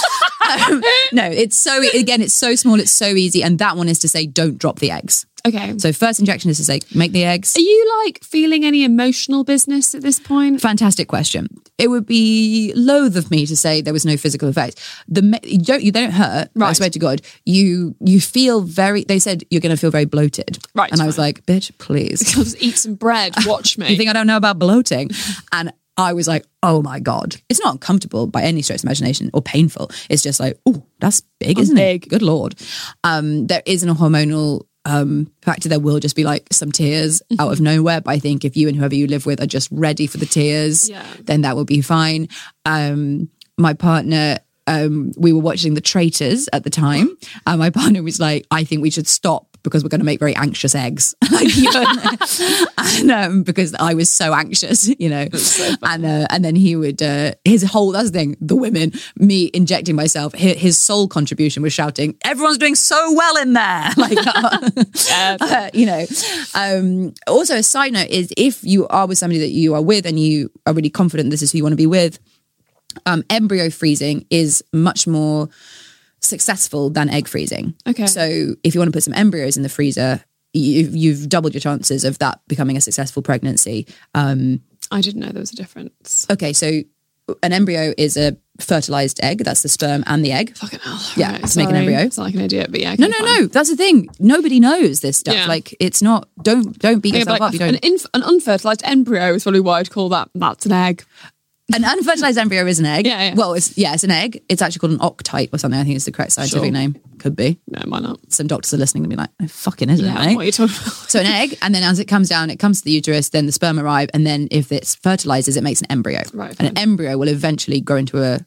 [SPEAKER 1] Um, no, it's so again, it's so small, it's so easy, and that one is to say don't drop the eggs.
[SPEAKER 2] Okay.
[SPEAKER 1] So first injection is to say make the eggs.
[SPEAKER 2] Are you like feeling any emotional business at this point?
[SPEAKER 1] Fantastic question. It would be loath of me to say there was no physical effect. The you don't you they don't hurt. I swear to God, you you feel very. They said you're going to feel very bloated.
[SPEAKER 2] Right,
[SPEAKER 1] and I was
[SPEAKER 2] right.
[SPEAKER 1] like, bitch, please.
[SPEAKER 2] Just eat some bread. Watch me.
[SPEAKER 1] You think I don't know about bloating? And I was like, oh my God. It's not uncomfortable by any stretch of imagination or painful. It's just like, oh, that's big, isn't
[SPEAKER 2] big.
[SPEAKER 1] it? Good Lord. Um, there isn't a hormonal um, factor. There will just be like some tears out of nowhere. But I think if you and whoever you live with are just ready for the tears,
[SPEAKER 2] Yeah.
[SPEAKER 1] then that will be fine. Um, my partner, um, we were watching The Traitors at the time, and my partner was like, "I think we should stop because we're going to make very anxious eggs." Like, and um, because I was so anxious, you know, and uh, and then he would uh, his whole that's the thing. The women, me injecting myself, his, his sole contribution was shouting, "Everyone's doing so well in there!" Like, uh, you know. Um, also, a side note is if you are with somebody that you are with and you are really confident this is who you want to be with, um, embryo freezing is much more successful than egg freezing.
[SPEAKER 2] Okay.
[SPEAKER 1] So if you want to put some embryos in the freezer, you've, you've doubled your chances of that becoming a successful pregnancy. Um,
[SPEAKER 2] I didn't know there was a difference.
[SPEAKER 1] okay, so an embryo is a fertilized egg. That's the sperm and the egg.
[SPEAKER 2] Fucking hell.
[SPEAKER 1] Yeah,
[SPEAKER 2] Right,
[SPEAKER 1] to make an embryo.
[SPEAKER 2] It's like an idiot, but yeah.
[SPEAKER 1] No, no, no. That's the thing. Nobody knows this stuff.
[SPEAKER 2] Yeah.
[SPEAKER 1] Like it's not. Don't don't beat
[SPEAKER 2] Yeah,
[SPEAKER 1] yourself
[SPEAKER 2] like
[SPEAKER 1] up. You don't.
[SPEAKER 2] an, inf- an unfertilized embryo is probably what I'd call that. That's an egg.
[SPEAKER 1] An unfertilized embryo is an egg.
[SPEAKER 2] Yeah, yeah.
[SPEAKER 1] Well, it's yeah, it's an egg. It's actually called an octype or something. I think it's the correct scientific
[SPEAKER 2] Sure.
[SPEAKER 1] name. Could be.
[SPEAKER 2] No, why not?
[SPEAKER 1] Some doctors are listening and be like, "Oh, "Fucking isn't
[SPEAKER 2] Yeah,
[SPEAKER 1] it?"
[SPEAKER 2] what are you talking about?
[SPEAKER 1] So an egg, and then as it comes down, it comes to the uterus. Then the sperm arrive, and then if it's fertilizes, it makes an embryo.
[SPEAKER 2] Right,
[SPEAKER 1] And an embryo will eventually grow into a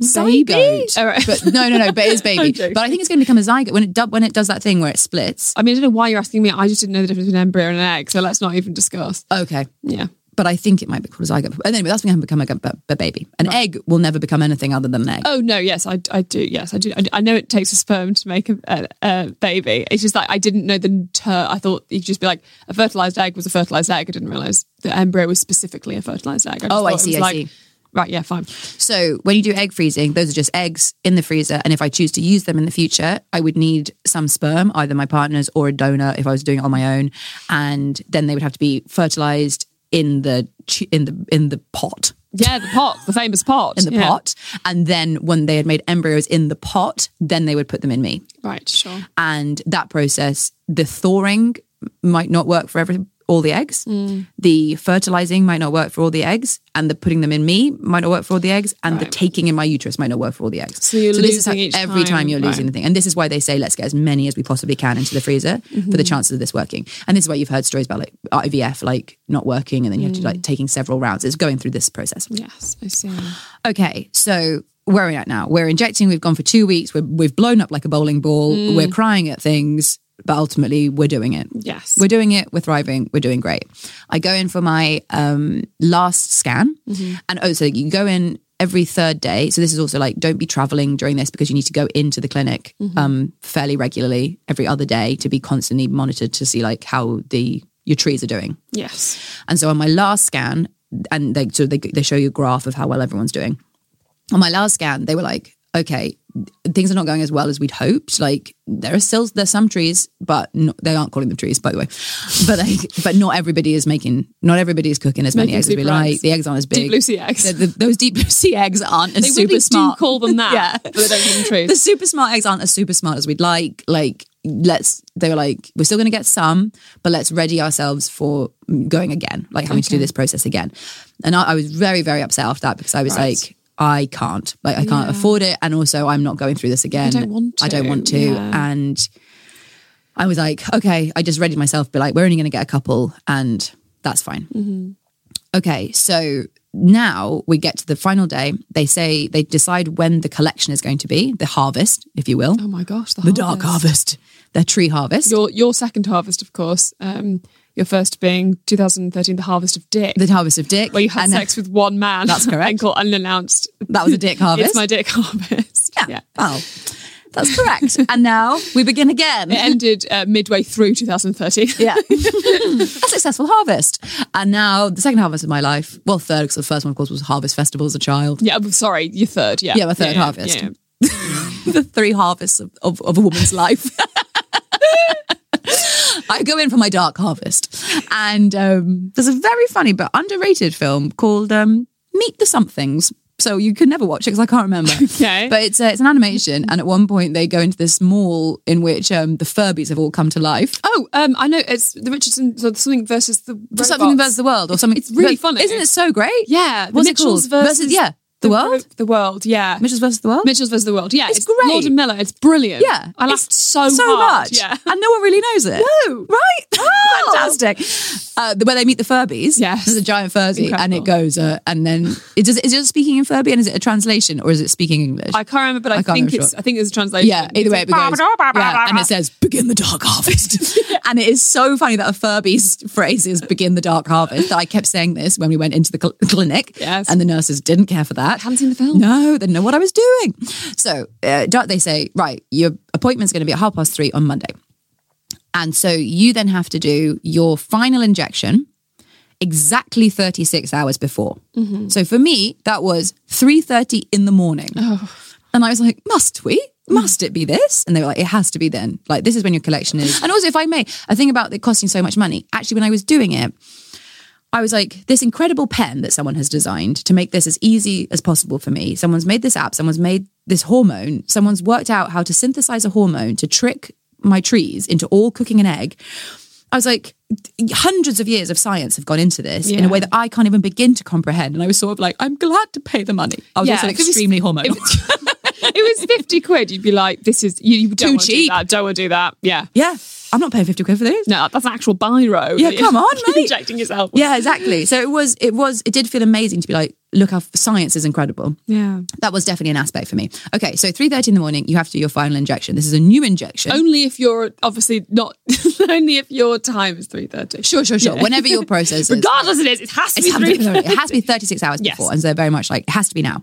[SPEAKER 2] Baby?
[SPEAKER 1] zygote.
[SPEAKER 2] All oh, right.
[SPEAKER 1] But no, no, no. But it's
[SPEAKER 2] I'm
[SPEAKER 1] baby. but I think it's going to become a zygote when it do, when it does that thing where it splits.
[SPEAKER 2] I mean, I don't know why you're asking me. I just didn't know the difference between an embryo and an egg, so let's not even discuss.
[SPEAKER 1] Okay.
[SPEAKER 2] Yeah.
[SPEAKER 1] But I think it might be called a zygote. And anyway, that's going to become a, a, baby. An egg will never become anything other than an egg.
[SPEAKER 2] Oh no, yes, I, I do. Yes, I do. I, I know it takes a sperm to make a, a, a baby. It's just like I didn't know the ter. I thought you'd just be like a fertilized egg was a fertilized egg. I didn't realize the embryo was specifically a fertilized egg. I
[SPEAKER 1] Oh, I see, I
[SPEAKER 2] like,
[SPEAKER 1] see.
[SPEAKER 2] Right. Yeah. Fine.
[SPEAKER 1] So when you do egg freezing, those are just eggs in the freezer. And if I choose to use them in the future, I would need some sperm, either my partner's or a donor if I was doing it on my own. And then they would have to be fertilized in the in the in the pot.
[SPEAKER 2] Yeah. The pot, the famous pot.
[SPEAKER 1] In the
[SPEAKER 2] Yeah.
[SPEAKER 1] pot. And then when they had made embryos in the pot, then they would put them in me.
[SPEAKER 2] Right. Sure.
[SPEAKER 1] And that process, the thawing might not work for every all the eggs.
[SPEAKER 2] Mm.
[SPEAKER 1] The fertilizing might not work for all the eggs, and the putting them in me might not work for all the eggs, and the taking in my uterus might not work for all the eggs.
[SPEAKER 2] So you're
[SPEAKER 1] this is
[SPEAKER 2] losing
[SPEAKER 1] how-
[SPEAKER 2] each
[SPEAKER 1] every time,
[SPEAKER 2] time,
[SPEAKER 1] you're losing
[SPEAKER 2] right.
[SPEAKER 1] the thing, and this is why they say let's get as many as we possibly can into the freezer for
[SPEAKER 2] Mm-hmm.
[SPEAKER 1] the chances of this working. And this is why you've heard stories about like IVF like not working, and then you have to
[SPEAKER 2] Mm.
[SPEAKER 1] like taking several rounds. It's going through this process.
[SPEAKER 2] Yes. I see.
[SPEAKER 1] Okay, so where are we at now? We're injecting. We've gone for two weeks. We're, we've blown up like a bowling ball.
[SPEAKER 2] Mm.
[SPEAKER 1] We're crying at things, but ultimately we're doing it.
[SPEAKER 2] Yes.
[SPEAKER 1] We're doing it. We're thriving. We're doing great. I go in for my um, last scan,
[SPEAKER 2] Mm-hmm.
[SPEAKER 1] and oh, so you go in every third day. So this is also like don't be traveling during this because you need to go into the clinic um, fairly regularly every other day to be constantly monitored to see like how the your trees are doing.
[SPEAKER 2] Yes.
[SPEAKER 1] And so on my last scan, and they so they they show you a graph of how well everyone's doing. On my last scan, they were like, okay, things are not going as well as we'd hoped. Like there are still there's some trees, but no, they aren't calling them trees, by the way. But like, but not everybody is making, not everybody is cooking as many eggs as we like.
[SPEAKER 2] eggs.
[SPEAKER 1] The eggs aren't as big.
[SPEAKER 2] Deep blue sea eggs.
[SPEAKER 1] The- the- those deep blue sea eggs aren't as
[SPEAKER 2] They
[SPEAKER 1] super
[SPEAKER 2] really
[SPEAKER 1] smart.
[SPEAKER 2] do call them that.
[SPEAKER 1] yeah,
[SPEAKER 2] But they don't call them trees.
[SPEAKER 1] the super smart eggs aren't as super smart as we'd like. Like, let's, they were like, we're still going to get some, but let's ready ourselves for going again, like having to do this process again. And I, I was very, very upset after that because I was
[SPEAKER 2] Right.
[SPEAKER 1] like, I can't, like, I can't afford it. And also, I'm not going through this again.
[SPEAKER 2] I don't want to.
[SPEAKER 1] I don't want to.
[SPEAKER 2] yeah.
[SPEAKER 1] And I was like, okay, I just readied myself, be like, we're only going to get a couple and that's fine.
[SPEAKER 2] Mm-hmm.
[SPEAKER 1] Okay, so now we get to the final day. They say they decide when the collection is going to be, the harvest, if you will.
[SPEAKER 2] oh my gosh, the,
[SPEAKER 1] the dark harvest, the tree harvest.
[SPEAKER 2] Your your second harvest, of course. Um, your first being 2013, the harvest of Dick,
[SPEAKER 1] the harvest of Dick.
[SPEAKER 2] where you had
[SPEAKER 1] and, uh,
[SPEAKER 2] sex with one man.
[SPEAKER 1] That's correct.
[SPEAKER 2] and called unannounced.
[SPEAKER 1] That was a dick harvest.
[SPEAKER 2] It's my Dick harvest.
[SPEAKER 1] Yeah. Well, that's correct. and now we begin again.
[SPEAKER 2] It ended uh, midway through 2013.
[SPEAKER 1] Yeah. a successful harvest. And now the second harvest of my life, well, third, because the first one, of course, was Harvest Festival as a child.
[SPEAKER 2] Yeah, but sorry, your third. Yeah,
[SPEAKER 1] Yeah, my third
[SPEAKER 2] Yeah,
[SPEAKER 1] harvest.
[SPEAKER 2] yeah.
[SPEAKER 1] the three harvests of, of, of a woman's life. I go in for my dark harvest. And um, there's a very funny but underrated film called um, Meet the Somethings. So you could never watch it because I can't remember.
[SPEAKER 2] Okay.
[SPEAKER 1] But it's, uh, it's an animation. And at one point, they go into this mall in which um, the Furbies have all come to life.
[SPEAKER 2] Oh, um, I know it's the Richardson so something versus the
[SPEAKER 1] For something versus the world or something.
[SPEAKER 2] It's really
[SPEAKER 1] but
[SPEAKER 2] funny.
[SPEAKER 1] Isn't it so great?
[SPEAKER 2] Yeah,
[SPEAKER 1] What's it called?
[SPEAKER 2] versus,
[SPEAKER 1] yeah, the, world.
[SPEAKER 2] The world, yeah.
[SPEAKER 1] Mitchell's versus the world.
[SPEAKER 2] Mitchell's versus the world. Yeah,
[SPEAKER 1] It's great.
[SPEAKER 2] Lord and Miller. It's brilliant.
[SPEAKER 1] Yeah,
[SPEAKER 2] I
[SPEAKER 1] it's
[SPEAKER 2] laughed so
[SPEAKER 1] so
[SPEAKER 2] hard.
[SPEAKER 1] much,
[SPEAKER 2] Yeah,
[SPEAKER 1] and no one really knows it.
[SPEAKER 2] No.
[SPEAKER 1] right? Fantastic. Uh, where they meet the Furbies.
[SPEAKER 2] Yes.
[SPEAKER 1] there's a giant Furby, and it goes, uh, and then it does. Is it speaking in Furby, and is it a translation, or is it speaking English?
[SPEAKER 2] I can't remember, but I,
[SPEAKER 1] I
[SPEAKER 2] think it's.
[SPEAKER 1] sure.
[SPEAKER 2] I think there's a translation.
[SPEAKER 1] yeah, either way it
[SPEAKER 2] It's
[SPEAKER 1] goes. Yeah, and it says "begin the dark harvest," and it is so funny that a Furby's phrase is "begin the dark harvest." That I kept saying this when we went into the cl- clinic,
[SPEAKER 2] Yes.
[SPEAKER 1] and the nurses didn't care for that.
[SPEAKER 2] Hadn't seen the film.
[SPEAKER 1] No, they didn't know what I was doing. So uh, they say, right, your appointment's going to be at half past three on Monday. And so you then have to do your final injection exactly 36 hours before. So for me, that was 3.30 in the morning. And I was like, must we? Must it be this? And they were like, it has to be then. Like, this is when your collection is. And also, if I may, a thing about it costing so much money, actually, when I was doing it, I was like, this incredible pen that someone has designed to make this as easy as possible for me. Someone's made this app, someone's made this hormone, someone's worked out how to synthesize a hormone to trick my trees into all cooking an egg. I was like, hundreds of years of science have gone into this in a way that I can't even begin to comprehend. And I was sort of like, I'm glad to pay the money. I was
[SPEAKER 2] Yeah,
[SPEAKER 1] also
[SPEAKER 2] if it was-
[SPEAKER 1] extremely hormonal.
[SPEAKER 2] It was 50 quid, you'd be like, this is, you, you don't
[SPEAKER 1] Too
[SPEAKER 2] want to do
[SPEAKER 1] cheap.
[SPEAKER 2] that. Don't want to do that. Yeah.
[SPEAKER 1] yeah, I'm not paying 50 quid for this.
[SPEAKER 2] No, that's an actual biro.
[SPEAKER 1] Yeah, come on, mate.
[SPEAKER 2] Injecting yourself.
[SPEAKER 1] Yeah, exactly. So it was, it was, it did feel amazing to be like, look how science is incredible.
[SPEAKER 2] Yeah.
[SPEAKER 1] That was definitely an aspect for me. Okay, so 3.30 in the morning, you have to do your final injection. This is a new injection.
[SPEAKER 2] Only if you're obviously not, only if your time is 3.30.
[SPEAKER 1] Sure, sure, sure. Whenever your process is.
[SPEAKER 2] Regardless it is, it has to be 3.30.
[SPEAKER 1] it has to be 36 hours
[SPEAKER 2] Yes.
[SPEAKER 1] before. And so very much like, it has to be now.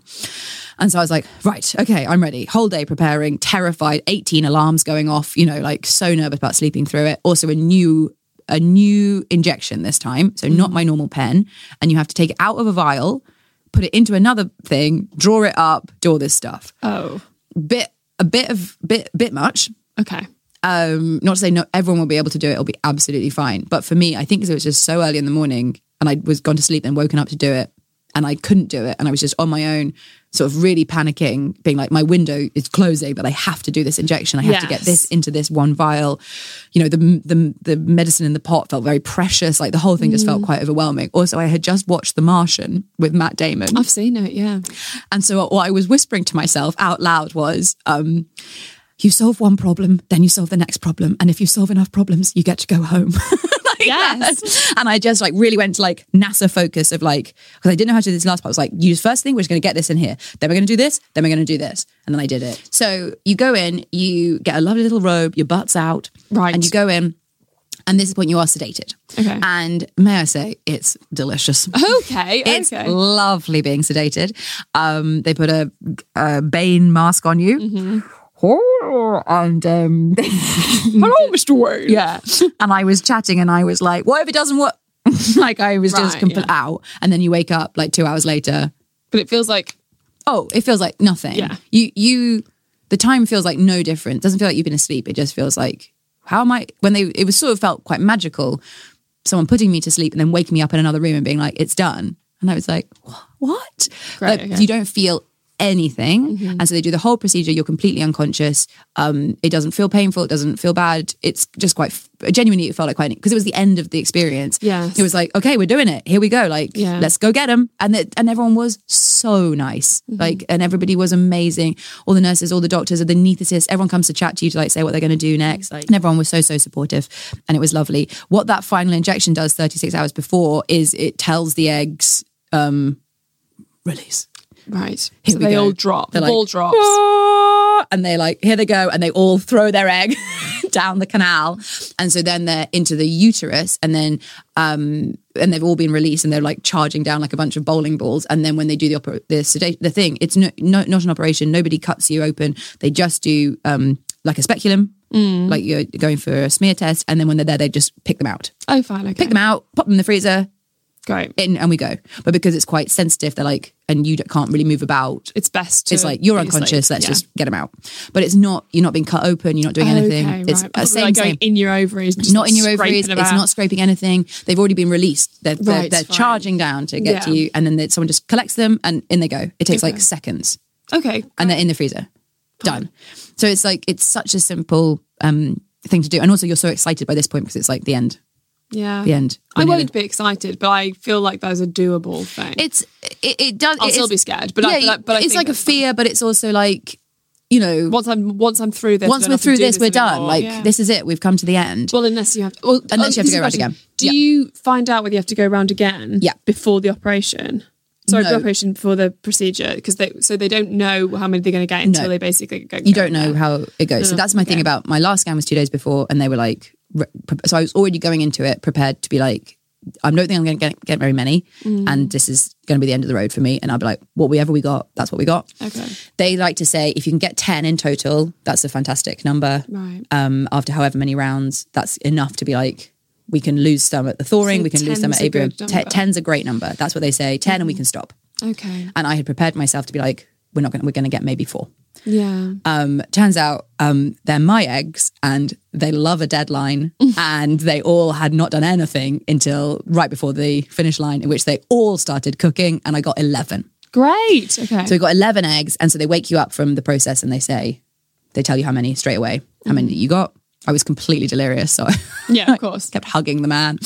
[SPEAKER 1] And so I was like, right, okay, I'm ready. Whole day preparing, terrified, 18 alarms going off, you know, like so nervous about sleeping through it. Also a new a new injection this time. So not mm. my normal pen. And you have to take it out of a vial, put it into another thing, draw it up, do all this stuff.
[SPEAKER 2] Oh,
[SPEAKER 1] Bit a bit of bit bit much.
[SPEAKER 2] okay.
[SPEAKER 1] um, not to say no, everyone will be able to do it. It'll be absolutely fine. But for me, I think 'cause it was just so early in the morning and I was gone to sleep and woken up to do it and I couldn't do it. And I was just on my own, sort of really panicking, being like, my window is closing, but I have to do this injection. I have to get this into this one vial. You know, the, the, the medicine in the pot felt very precious. Like the whole thing just felt quite overwhelming. Also, I had just watched The Martian with Matt Damon.
[SPEAKER 2] I've seen it, yeah.
[SPEAKER 1] And so what I was whispering to myself out loud was, um, you solve one problem, then you solve the next problem. And if you solve enough problems, you get to go home.
[SPEAKER 2] Yes.
[SPEAKER 1] that. And I just like really went to like NASA focus of like, because I didn't know how to do this last part. I was like, use first thing, we're just going to get this in here. Then we're going to do this. Then we're going to do this. And then I did it. So you go in, you get a lovely little robe, your butt's out.
[SPEAKER 2] Right.
[SPEAKER 1] And you go in And this is when you are sedated.
[SPEAKER 2] Okay.
[SPEAKER 1] And may I say, it's delicious.
[SPEAKER 2] Okay.
[SPEAKER 1] It's
[SPEAKER 2] okay.
[SPEAKER 1] lovely being sedated. Um, they put a, a Bane mask on you.
[SPEAKER 2] Mm-hmm.
[SPEAKER 1] Oh, and um,
[SPEAKER 2] Hello, Mr. Wayne.
[SPEAKER 1] yeah. And I was chatting and I was like, what if it doesn't work? like I was just
[SPEAKER 2] Right,
[SPEAKER 1] complete
[SPEAKER 2] yeah.
[SPEAKER 1] out. And then you wake up like two hours later.
[SPEAKER 2] But it feels like
[SPEAKER 1] Oh, it feels like nothing.
[SPEAKER 2] Yeah.
[SPEAKER 1] You, you, the time feels like no different. It doesn't feel like you've been asleep. It just feels like, how am I, when they, it was sort of felt quite magical. Someone putting me to sleep and then waking me up in another room and being like, it's done. And I was like, "Wha- what?
[SPEAKER 2] Great,
[SPEAKER 1] like,
[SPEAKER 2] okay.
[SPEAKER 1] You don't feel anything. And so they do the whole procedure. You're completely unconscious. Um, it doesn't feel painful. It doesn't feel bad. It's just quite, genuinely, it felt like quite, because it was the end of the experience.
[SPEAKER 2] Yeah,
[SPEAKER 1] It was like, okay, we're doing it. Here we go. Like,
[SPEAKER 2] Yeah.
[SPEAKER 1] let's go get them. And it, and everyone was so nice.
[SPEAKER 2] Mm-hmm.
[SPEAKER 1] Like, and everybody was amazing. All the nurses, all the doctors, the anaesthetists, everyone comes to chat to you to like say what they're going to do next. Like, and everyone was so, so supportive. And it was lovely. What that final injection does 36 hours before is it tells the eggs, um, release.
[SPEAKER 2] Right.
[SPEAKER 1] Here
[SPEAKER 2] so
[SPEAKER 1] we
[SPEAKER 2] they
[SPEAKER 1] go.
[SPEAKER 2] all drop.
[SPEAKER 1] They're
[SPEAKER 2] the
[SPEAKER 1] like,
[SPEAKER 2] ball drops.
[SPEAKER 1] "Ah," and they're like here they go and they all throw their egg down the canal and so then they're into the uterus and then um and they've all been released and they're like charging down like a bunch of bowling balls and then when they do the opera the sedation the thing it's no, no, not an operation nobody cuts you open they just do um like a speculum like you're going for a smear test and then when they're there they just pick them out
[SPEAKER 2] Oh, fine. Okay.
[SPEAKER 1] pick them out pop them in the freezer
[SPEAKER 2] Great.
[SPEAKER 1] in and we go but because it's quite sensitive they're like and you can't really move about
[SPEAKER 2] It's best. To
[SPEAKER 1] it's like you're unconscious.
[SPEAKER 2] asleep.
[SPEAKER 1] Let's
[SPEAKER 2] Yeah.
[SPEAKER 1] just get them out. But it's not. You're not being cut open. You're not doing anything.
[SPEAKER 2] Okay,
[SPEAKER 1] it's
[SPEAKER 2] right.
[SPEAKER 1] uh,
[SPEAKER 2] Probably
[SPEAKER 1] same
[SPEAKER 2] like going
[SPEAKER 1] same.
[SPEAKER 2] in your ovaries. just
[SPEAKER 1] Not in your
[SPEAKER 2] scraping
[SPEAKER 1] ovaries. It's not scraping anything. They've already been released. They're they're,
[SPEAKER 2] Right,
[SPEAKER 1] they're charging down to get to you, and then they, someone just collects them, and in they go. It takes like seconds,
[SPEAKER 2] Okay.
[SPEAKER 1] and they're in the freezer. Done. So it's like it's such a simple um, thing to do, and also you're so excited by this point because it's like the end.
[SPEAKER 2] Yeah.
[SPEAKER 1] The end.
[SPEAKER 2] I won't be excited, but I feel like there's a doable thing.
[SPEAKER 1] It's it, it does.
[SPEAKER 2] I'll
[SPEAKER 1] it
[SPEAKER 2] still
[SPEAKER 1] is-
[SPEAKER 2] be scared, but I-
[SPEAKER 1] yeah,
[SPEAKER 2] but I- but I
[SPEAKER 1] it's like a
[SPEAKER 2] that's
[SPEAKER 1] fear, but it's also like you know
[SPEAKER 2] once I'm once I'm through this.
[SPEAKER 1] once
[SPEAKER 2] we
[SPEAKER 1] we're
[SPEAKER 2] don't have to
[SPEAKER 1] through
[SPEAKER 2] do
[SPEAKER 1] this, we're done.
[SPEAKER 2] anymore.
[SPEAKER 1] Like
[SPEAKER 2] Yeah.
[SPEAKER 1] this is it. We've come to the end.
[SPEAKER 2] Well, unless you have to. Well,
[SPEAKER 1] Unless you have to go
[SPEAKER 2] is
[SPEAKER 1] round
[SPEAKER 2] the question.
[SPEAKER 1] again.
[SPEAKER 2] Do
[SPEAKER 1] Yeah.
[SPEAKER 2] you find out whether you have to go around again?
[SPEAKER 1] Yeah.
[SPEAKER 2] Before the operation. Sorry,
[SPEAKER 1] No.
[SPEAKER 2] the operation for the procedure because they so they don't know how many they're going to get until
[SPEAKER 1] No.
[SPEAKER 2] they basically go.
[SPEAKER 1] you don't know how it goes. So that's my thing about my last scan was two days before, and they were like, so I was already going into it prepared to be like, I don't think I'm going to get, get very many,
[SPEAKER 2] Mm.
[SPEAKER 1] and this is going to be the end of the road for me. And I'll be like, what we ever we got, that's what we got.
[SPEAKER 2] Okay.
[SPEAKER 1] They like to say if you can get ten in total, that's a fantastic number.
[SPEAKER 2] Right.
[SPEAKER 1] Um, after however many rounds, that's enough to be like. We can lose some at the thawing.
[SPEAKER 2] So
[SPEAKER 1] we can lose some at Abraham.
[SPEAKER 2] number.
[SPEAKER 1] ten's a great number. That's what they say. 10 and we can stop.
[SPEAKER 2] Okay.
[SPEAKER 1] And I had prepared myself to be like, we're not going. We're going to get maybe four.
[SPEAKER 2] Yeah.
[SPEAKER 1] um, turns out um, they're my eggs and they love a deadline and they all had not done anything until right before the finish line in which they all started cooking and i got 11
[SPEAKER 2] Great. Okay.
[SPEAKER 1] so we got 11 eggs and so they wake you up from the process and they say they tell you how many straight away how many you got i was completely delirious so
[SPEAKER 2] yeah, of course.
[SPEAKER 1] kept hugging the man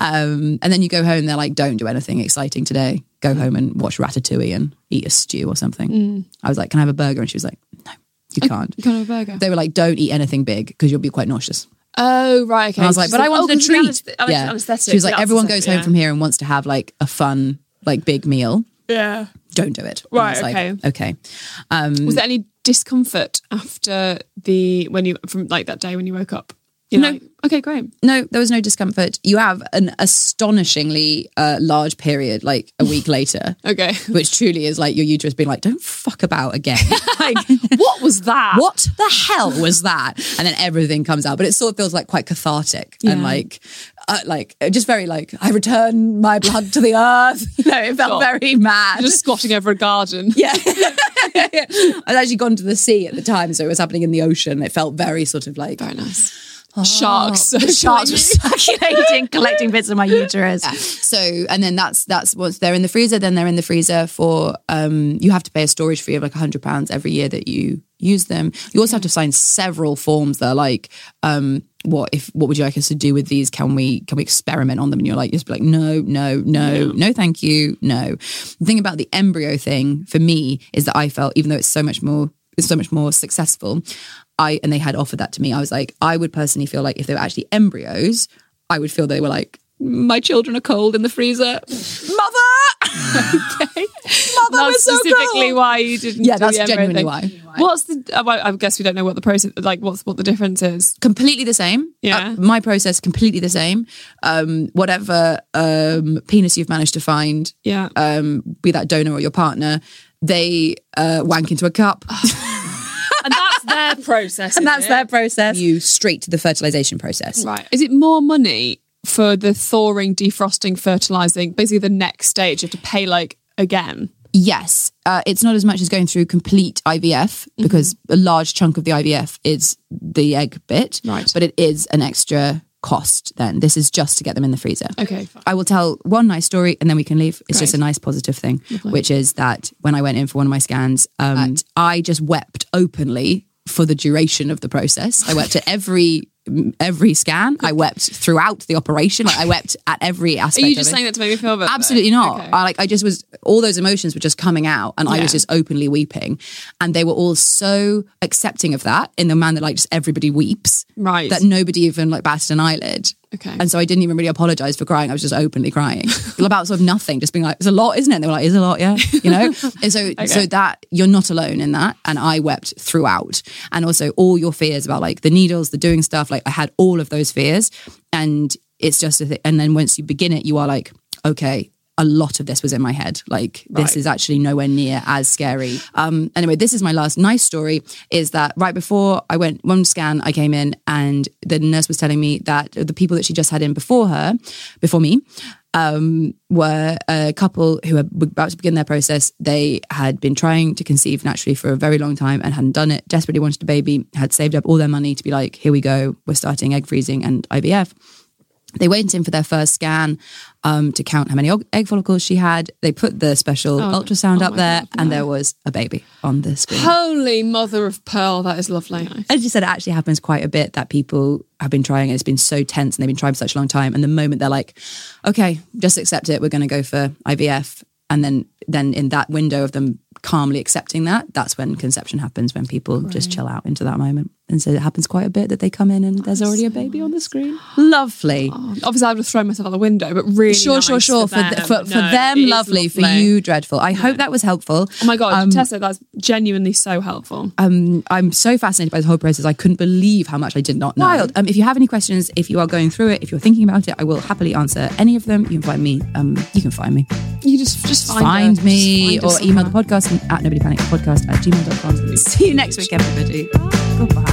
[SPEAKER 1] um, and then you go home they're like don't do anything exciting today go home and watch ratatouille and eat a stew or something i was like can i have a burger and she was like no you can't
[SPEAKER 2] You can't have a burger.
[SPEAKER 1] they were like, "Don't eat anything big because you'll be quite nauseous."
[SPEAKER 2] Oh right. Okay.
[SPEAKER 1] And I was like,
[SPEAKER 2] She's
[SPEAKER 1] "But I wanted
[SPEAKER 2] oh,
[SPEAKER 1] a treat."
[SPEAKER 2] anesthet-
[SPEAKER 1] yeah, she was like, "Everyone goes home
[SPEAKER 2] yeah.
[SPEAKER 1] from here and wants to have like a fun, like big meal.
[SPEAKER 2] Yeah.
[SPEAKER 1] Don't do it."
[SPEAKER 2] Right,
[SPEAKER 1] was like,
[SPEAKER 2] okay.
[SPEAKER 1] okay. Um,
[SPEAKER 2] Was there any discomfort after the when you from like that day when you woke up? You
[SPEAKER 1] No.
[SPEAKER 2] Okay, great.
[SPEAKER 1] no, there was no discomfort. You have an astonishingly uh, large period, like a week later,
[SPEAKER 2] Okay.
[SPEAKER 1] which truly is like your uterus being like, "Don't fuck about again." like,
[SPEAKER 2] what was that?
[SPEAKER 1] what the hell was that? And then everything comes out, but it sort of feels like quite cathartic and like, uh, like just very like I return my blood to the earth. You know, it felt very mad.
[SPEAKER 2] Just squatting over a garden.
[SPEAKER 1] yeah. I'd actually gone to the sea at the time, so it was happening in the ocean. It felt very sort of like
[SPEAKER 2] Very nice. Sharks.
[SPEAKER 1] the sharks were circulating, collecting bits of my uterus. So, and then that's that's once they're in the freezer. Then they're in the freezer for um. You have to pay a storage fee of like a hundred pounds every year that you use them. You also have to sign several forms that are like um. What if? What would you like us to do with these? Can we can we experiment on them? And you're like, just be like, no, no, no, no, thank you, no. The thing about the embryo thing for me is that I felt, even though it's so much more, it's so much more successful. I and they had offered that to me. I was like, I would personally feel like if they were actually embryos, I would feel they were like, my children are cold in the freezer. Mother, okay, mother.
[SPEAKER 2] not specifically why you didn't.
[SPEAKER 1] Yeah,
[SPEAKER 2] do
[SPEAKER 1] that's genuinely
[SPEAKER 2] thing.
[SPEAKER 1] why.
[SPEAKER 2] What's the? uh, I guess we don't know what the process like. What's what the difference is?
[SPEAKER 1] completely the same.
[SPEAKER 2] Yeah.
[SPEAKER 1] Uh, my process completely the same. Um, whatever um, penis you've managed to find,
[SPEAKER 2] Yeah.
[SPEAKER 1] um, be that donor or your partner, they uh, wank into a cup,
[SPEAKER 2] that's their process.
[SPEAKER 1] and that's their process. You straight to the fertilization process.
[SPEAKER 2] right. Is it more money for the thawing, defrosting, fertilizing? Basically, the next stage you have to pay like again.
[SPEAKER 1] Yes, uh, it's not as much as going through complete IVF because a large chunk of the IVF is the egg bit,
[SPEAKER 2] Right.
[SPEAKER 1] But it is an extra cost. Then this is just to get them in the freezer.
[SPEAKER 2] Okay. Fine.
[SPEAKER 1] I will tell one nice story and then we can leave. It's just a nice positive thing, which is that when I went in for one of my scans, um, I just wept openly for the duration of the process. I wept at every every scan. I wept throughout the operation. Like I wept at every aspect.
[SPEAKER 2] Are
[SPEAKER 1] you
[SPEAKER 2] just saying that to make me feel better?
[SPEAKER 1] Absolutely not.
[SPEAKER 2] Okay.
[SPEAKER 1] I like I just was all those emotions were just coming out and I was just openly weeping. And they were all so accepting of that in the manner that like just everybody weeps.
[SPEAKER 2] Right.
[SPEAKER 1] That nobody even like batted an eyelid.
[SPEAKER 2] Okay.
[SPEAKER 1] And so I didn't even really apologize for crying. I was just openly crying about sort of nothing, just being like, it's a lot, isn't it? And they were like, it's a lot, yeah. You know? and so so that you're not alone in that. And I wept throughout. And also all your fears about like the needles, the doing stuff, like I had all of those fears. And it's just a thing. And then once you begin it, you are like, okay, a lot of this was in my head. Like this
[SPEAKER 2] Right.
[SPEAKER 1] is actually nowhere near as scary. Um, anyway, this is my last nice story. Is that right before I went one scan, I came in and the nurse was telling me that the people that she just had in before her, before me, um, were a couple who were about to begin their process. They had been trying to conceive naturally for a very long time and hadn't done it. Desperately wanted a baby. Had saved up all their money to be like, here we go. We're starting egg freezing and IVF they went in for their first scan um, to count how many egg follicles she had. They put the special ultrasound
[SPEAKER 2] oh
[SPEAKER 1] up there,
[SPEAKER 2] God,
[SPEAKER 1] and there was a baby on the screen.
[SPEAKER 2] Holy mother of pearl, that is lovely.
[SPEAKER 1] As you said, it actually happens quite a bit that people have been trying and it's been so tense and they've been trying for such a long time. And the moment they're like, okay, just accept it, we're going to go for IVF. And then, then in that window of them calmly accepting that, that's when conception happens, when people just chill out into that moment. And so it happens quite a bit that they come in and there's already a baby on the screen. Lovely.
[SPEAKER 2] Obviously, I would have thrown myself out of the window, but really,
[SPEAKER 1] Sure, sure,
[SPEAKER 2] nice
[SPEAKER 1] sure. For,
[SPEAKER 2] them.
[SPEAKER 1] th- for, for
[SPEAKER 2] No,
[SPEAKER 1] them,
[SPEAKER 2] it is
[SPEAKER 1] lovely. For you, dreadful. I hope that was helpful.
[SPEAKER 2] Oh my god,
[SPEAKER 1] Um,
[SPEAKER 2] Tessa, that's genuinely so helpful.
[SPEAKER 1] um, I'm so fascinated by the whole process. I couldn't believe how much I did not know. Wild. Um, if you have any questions, if you are going through it, if you're thinking about it, I will happily answer any of them. You can find me. Um, you can find me.
[SPEAKER 2] You just just find,
[SPEAKER 1] Find,
[SPEAKER 2] her.
[SPEAKER 1] me
[SPEAKER 2] Just
[SPEAKER 1] or
[SPEAKER 2] find her
[SPEAKER 1] email the podcast at nobodypanicpodcast at gmail.com. See you next week, everybody. Goodbye.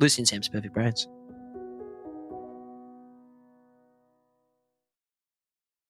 [SPEAKER 5] And Sam's Perfect Brains.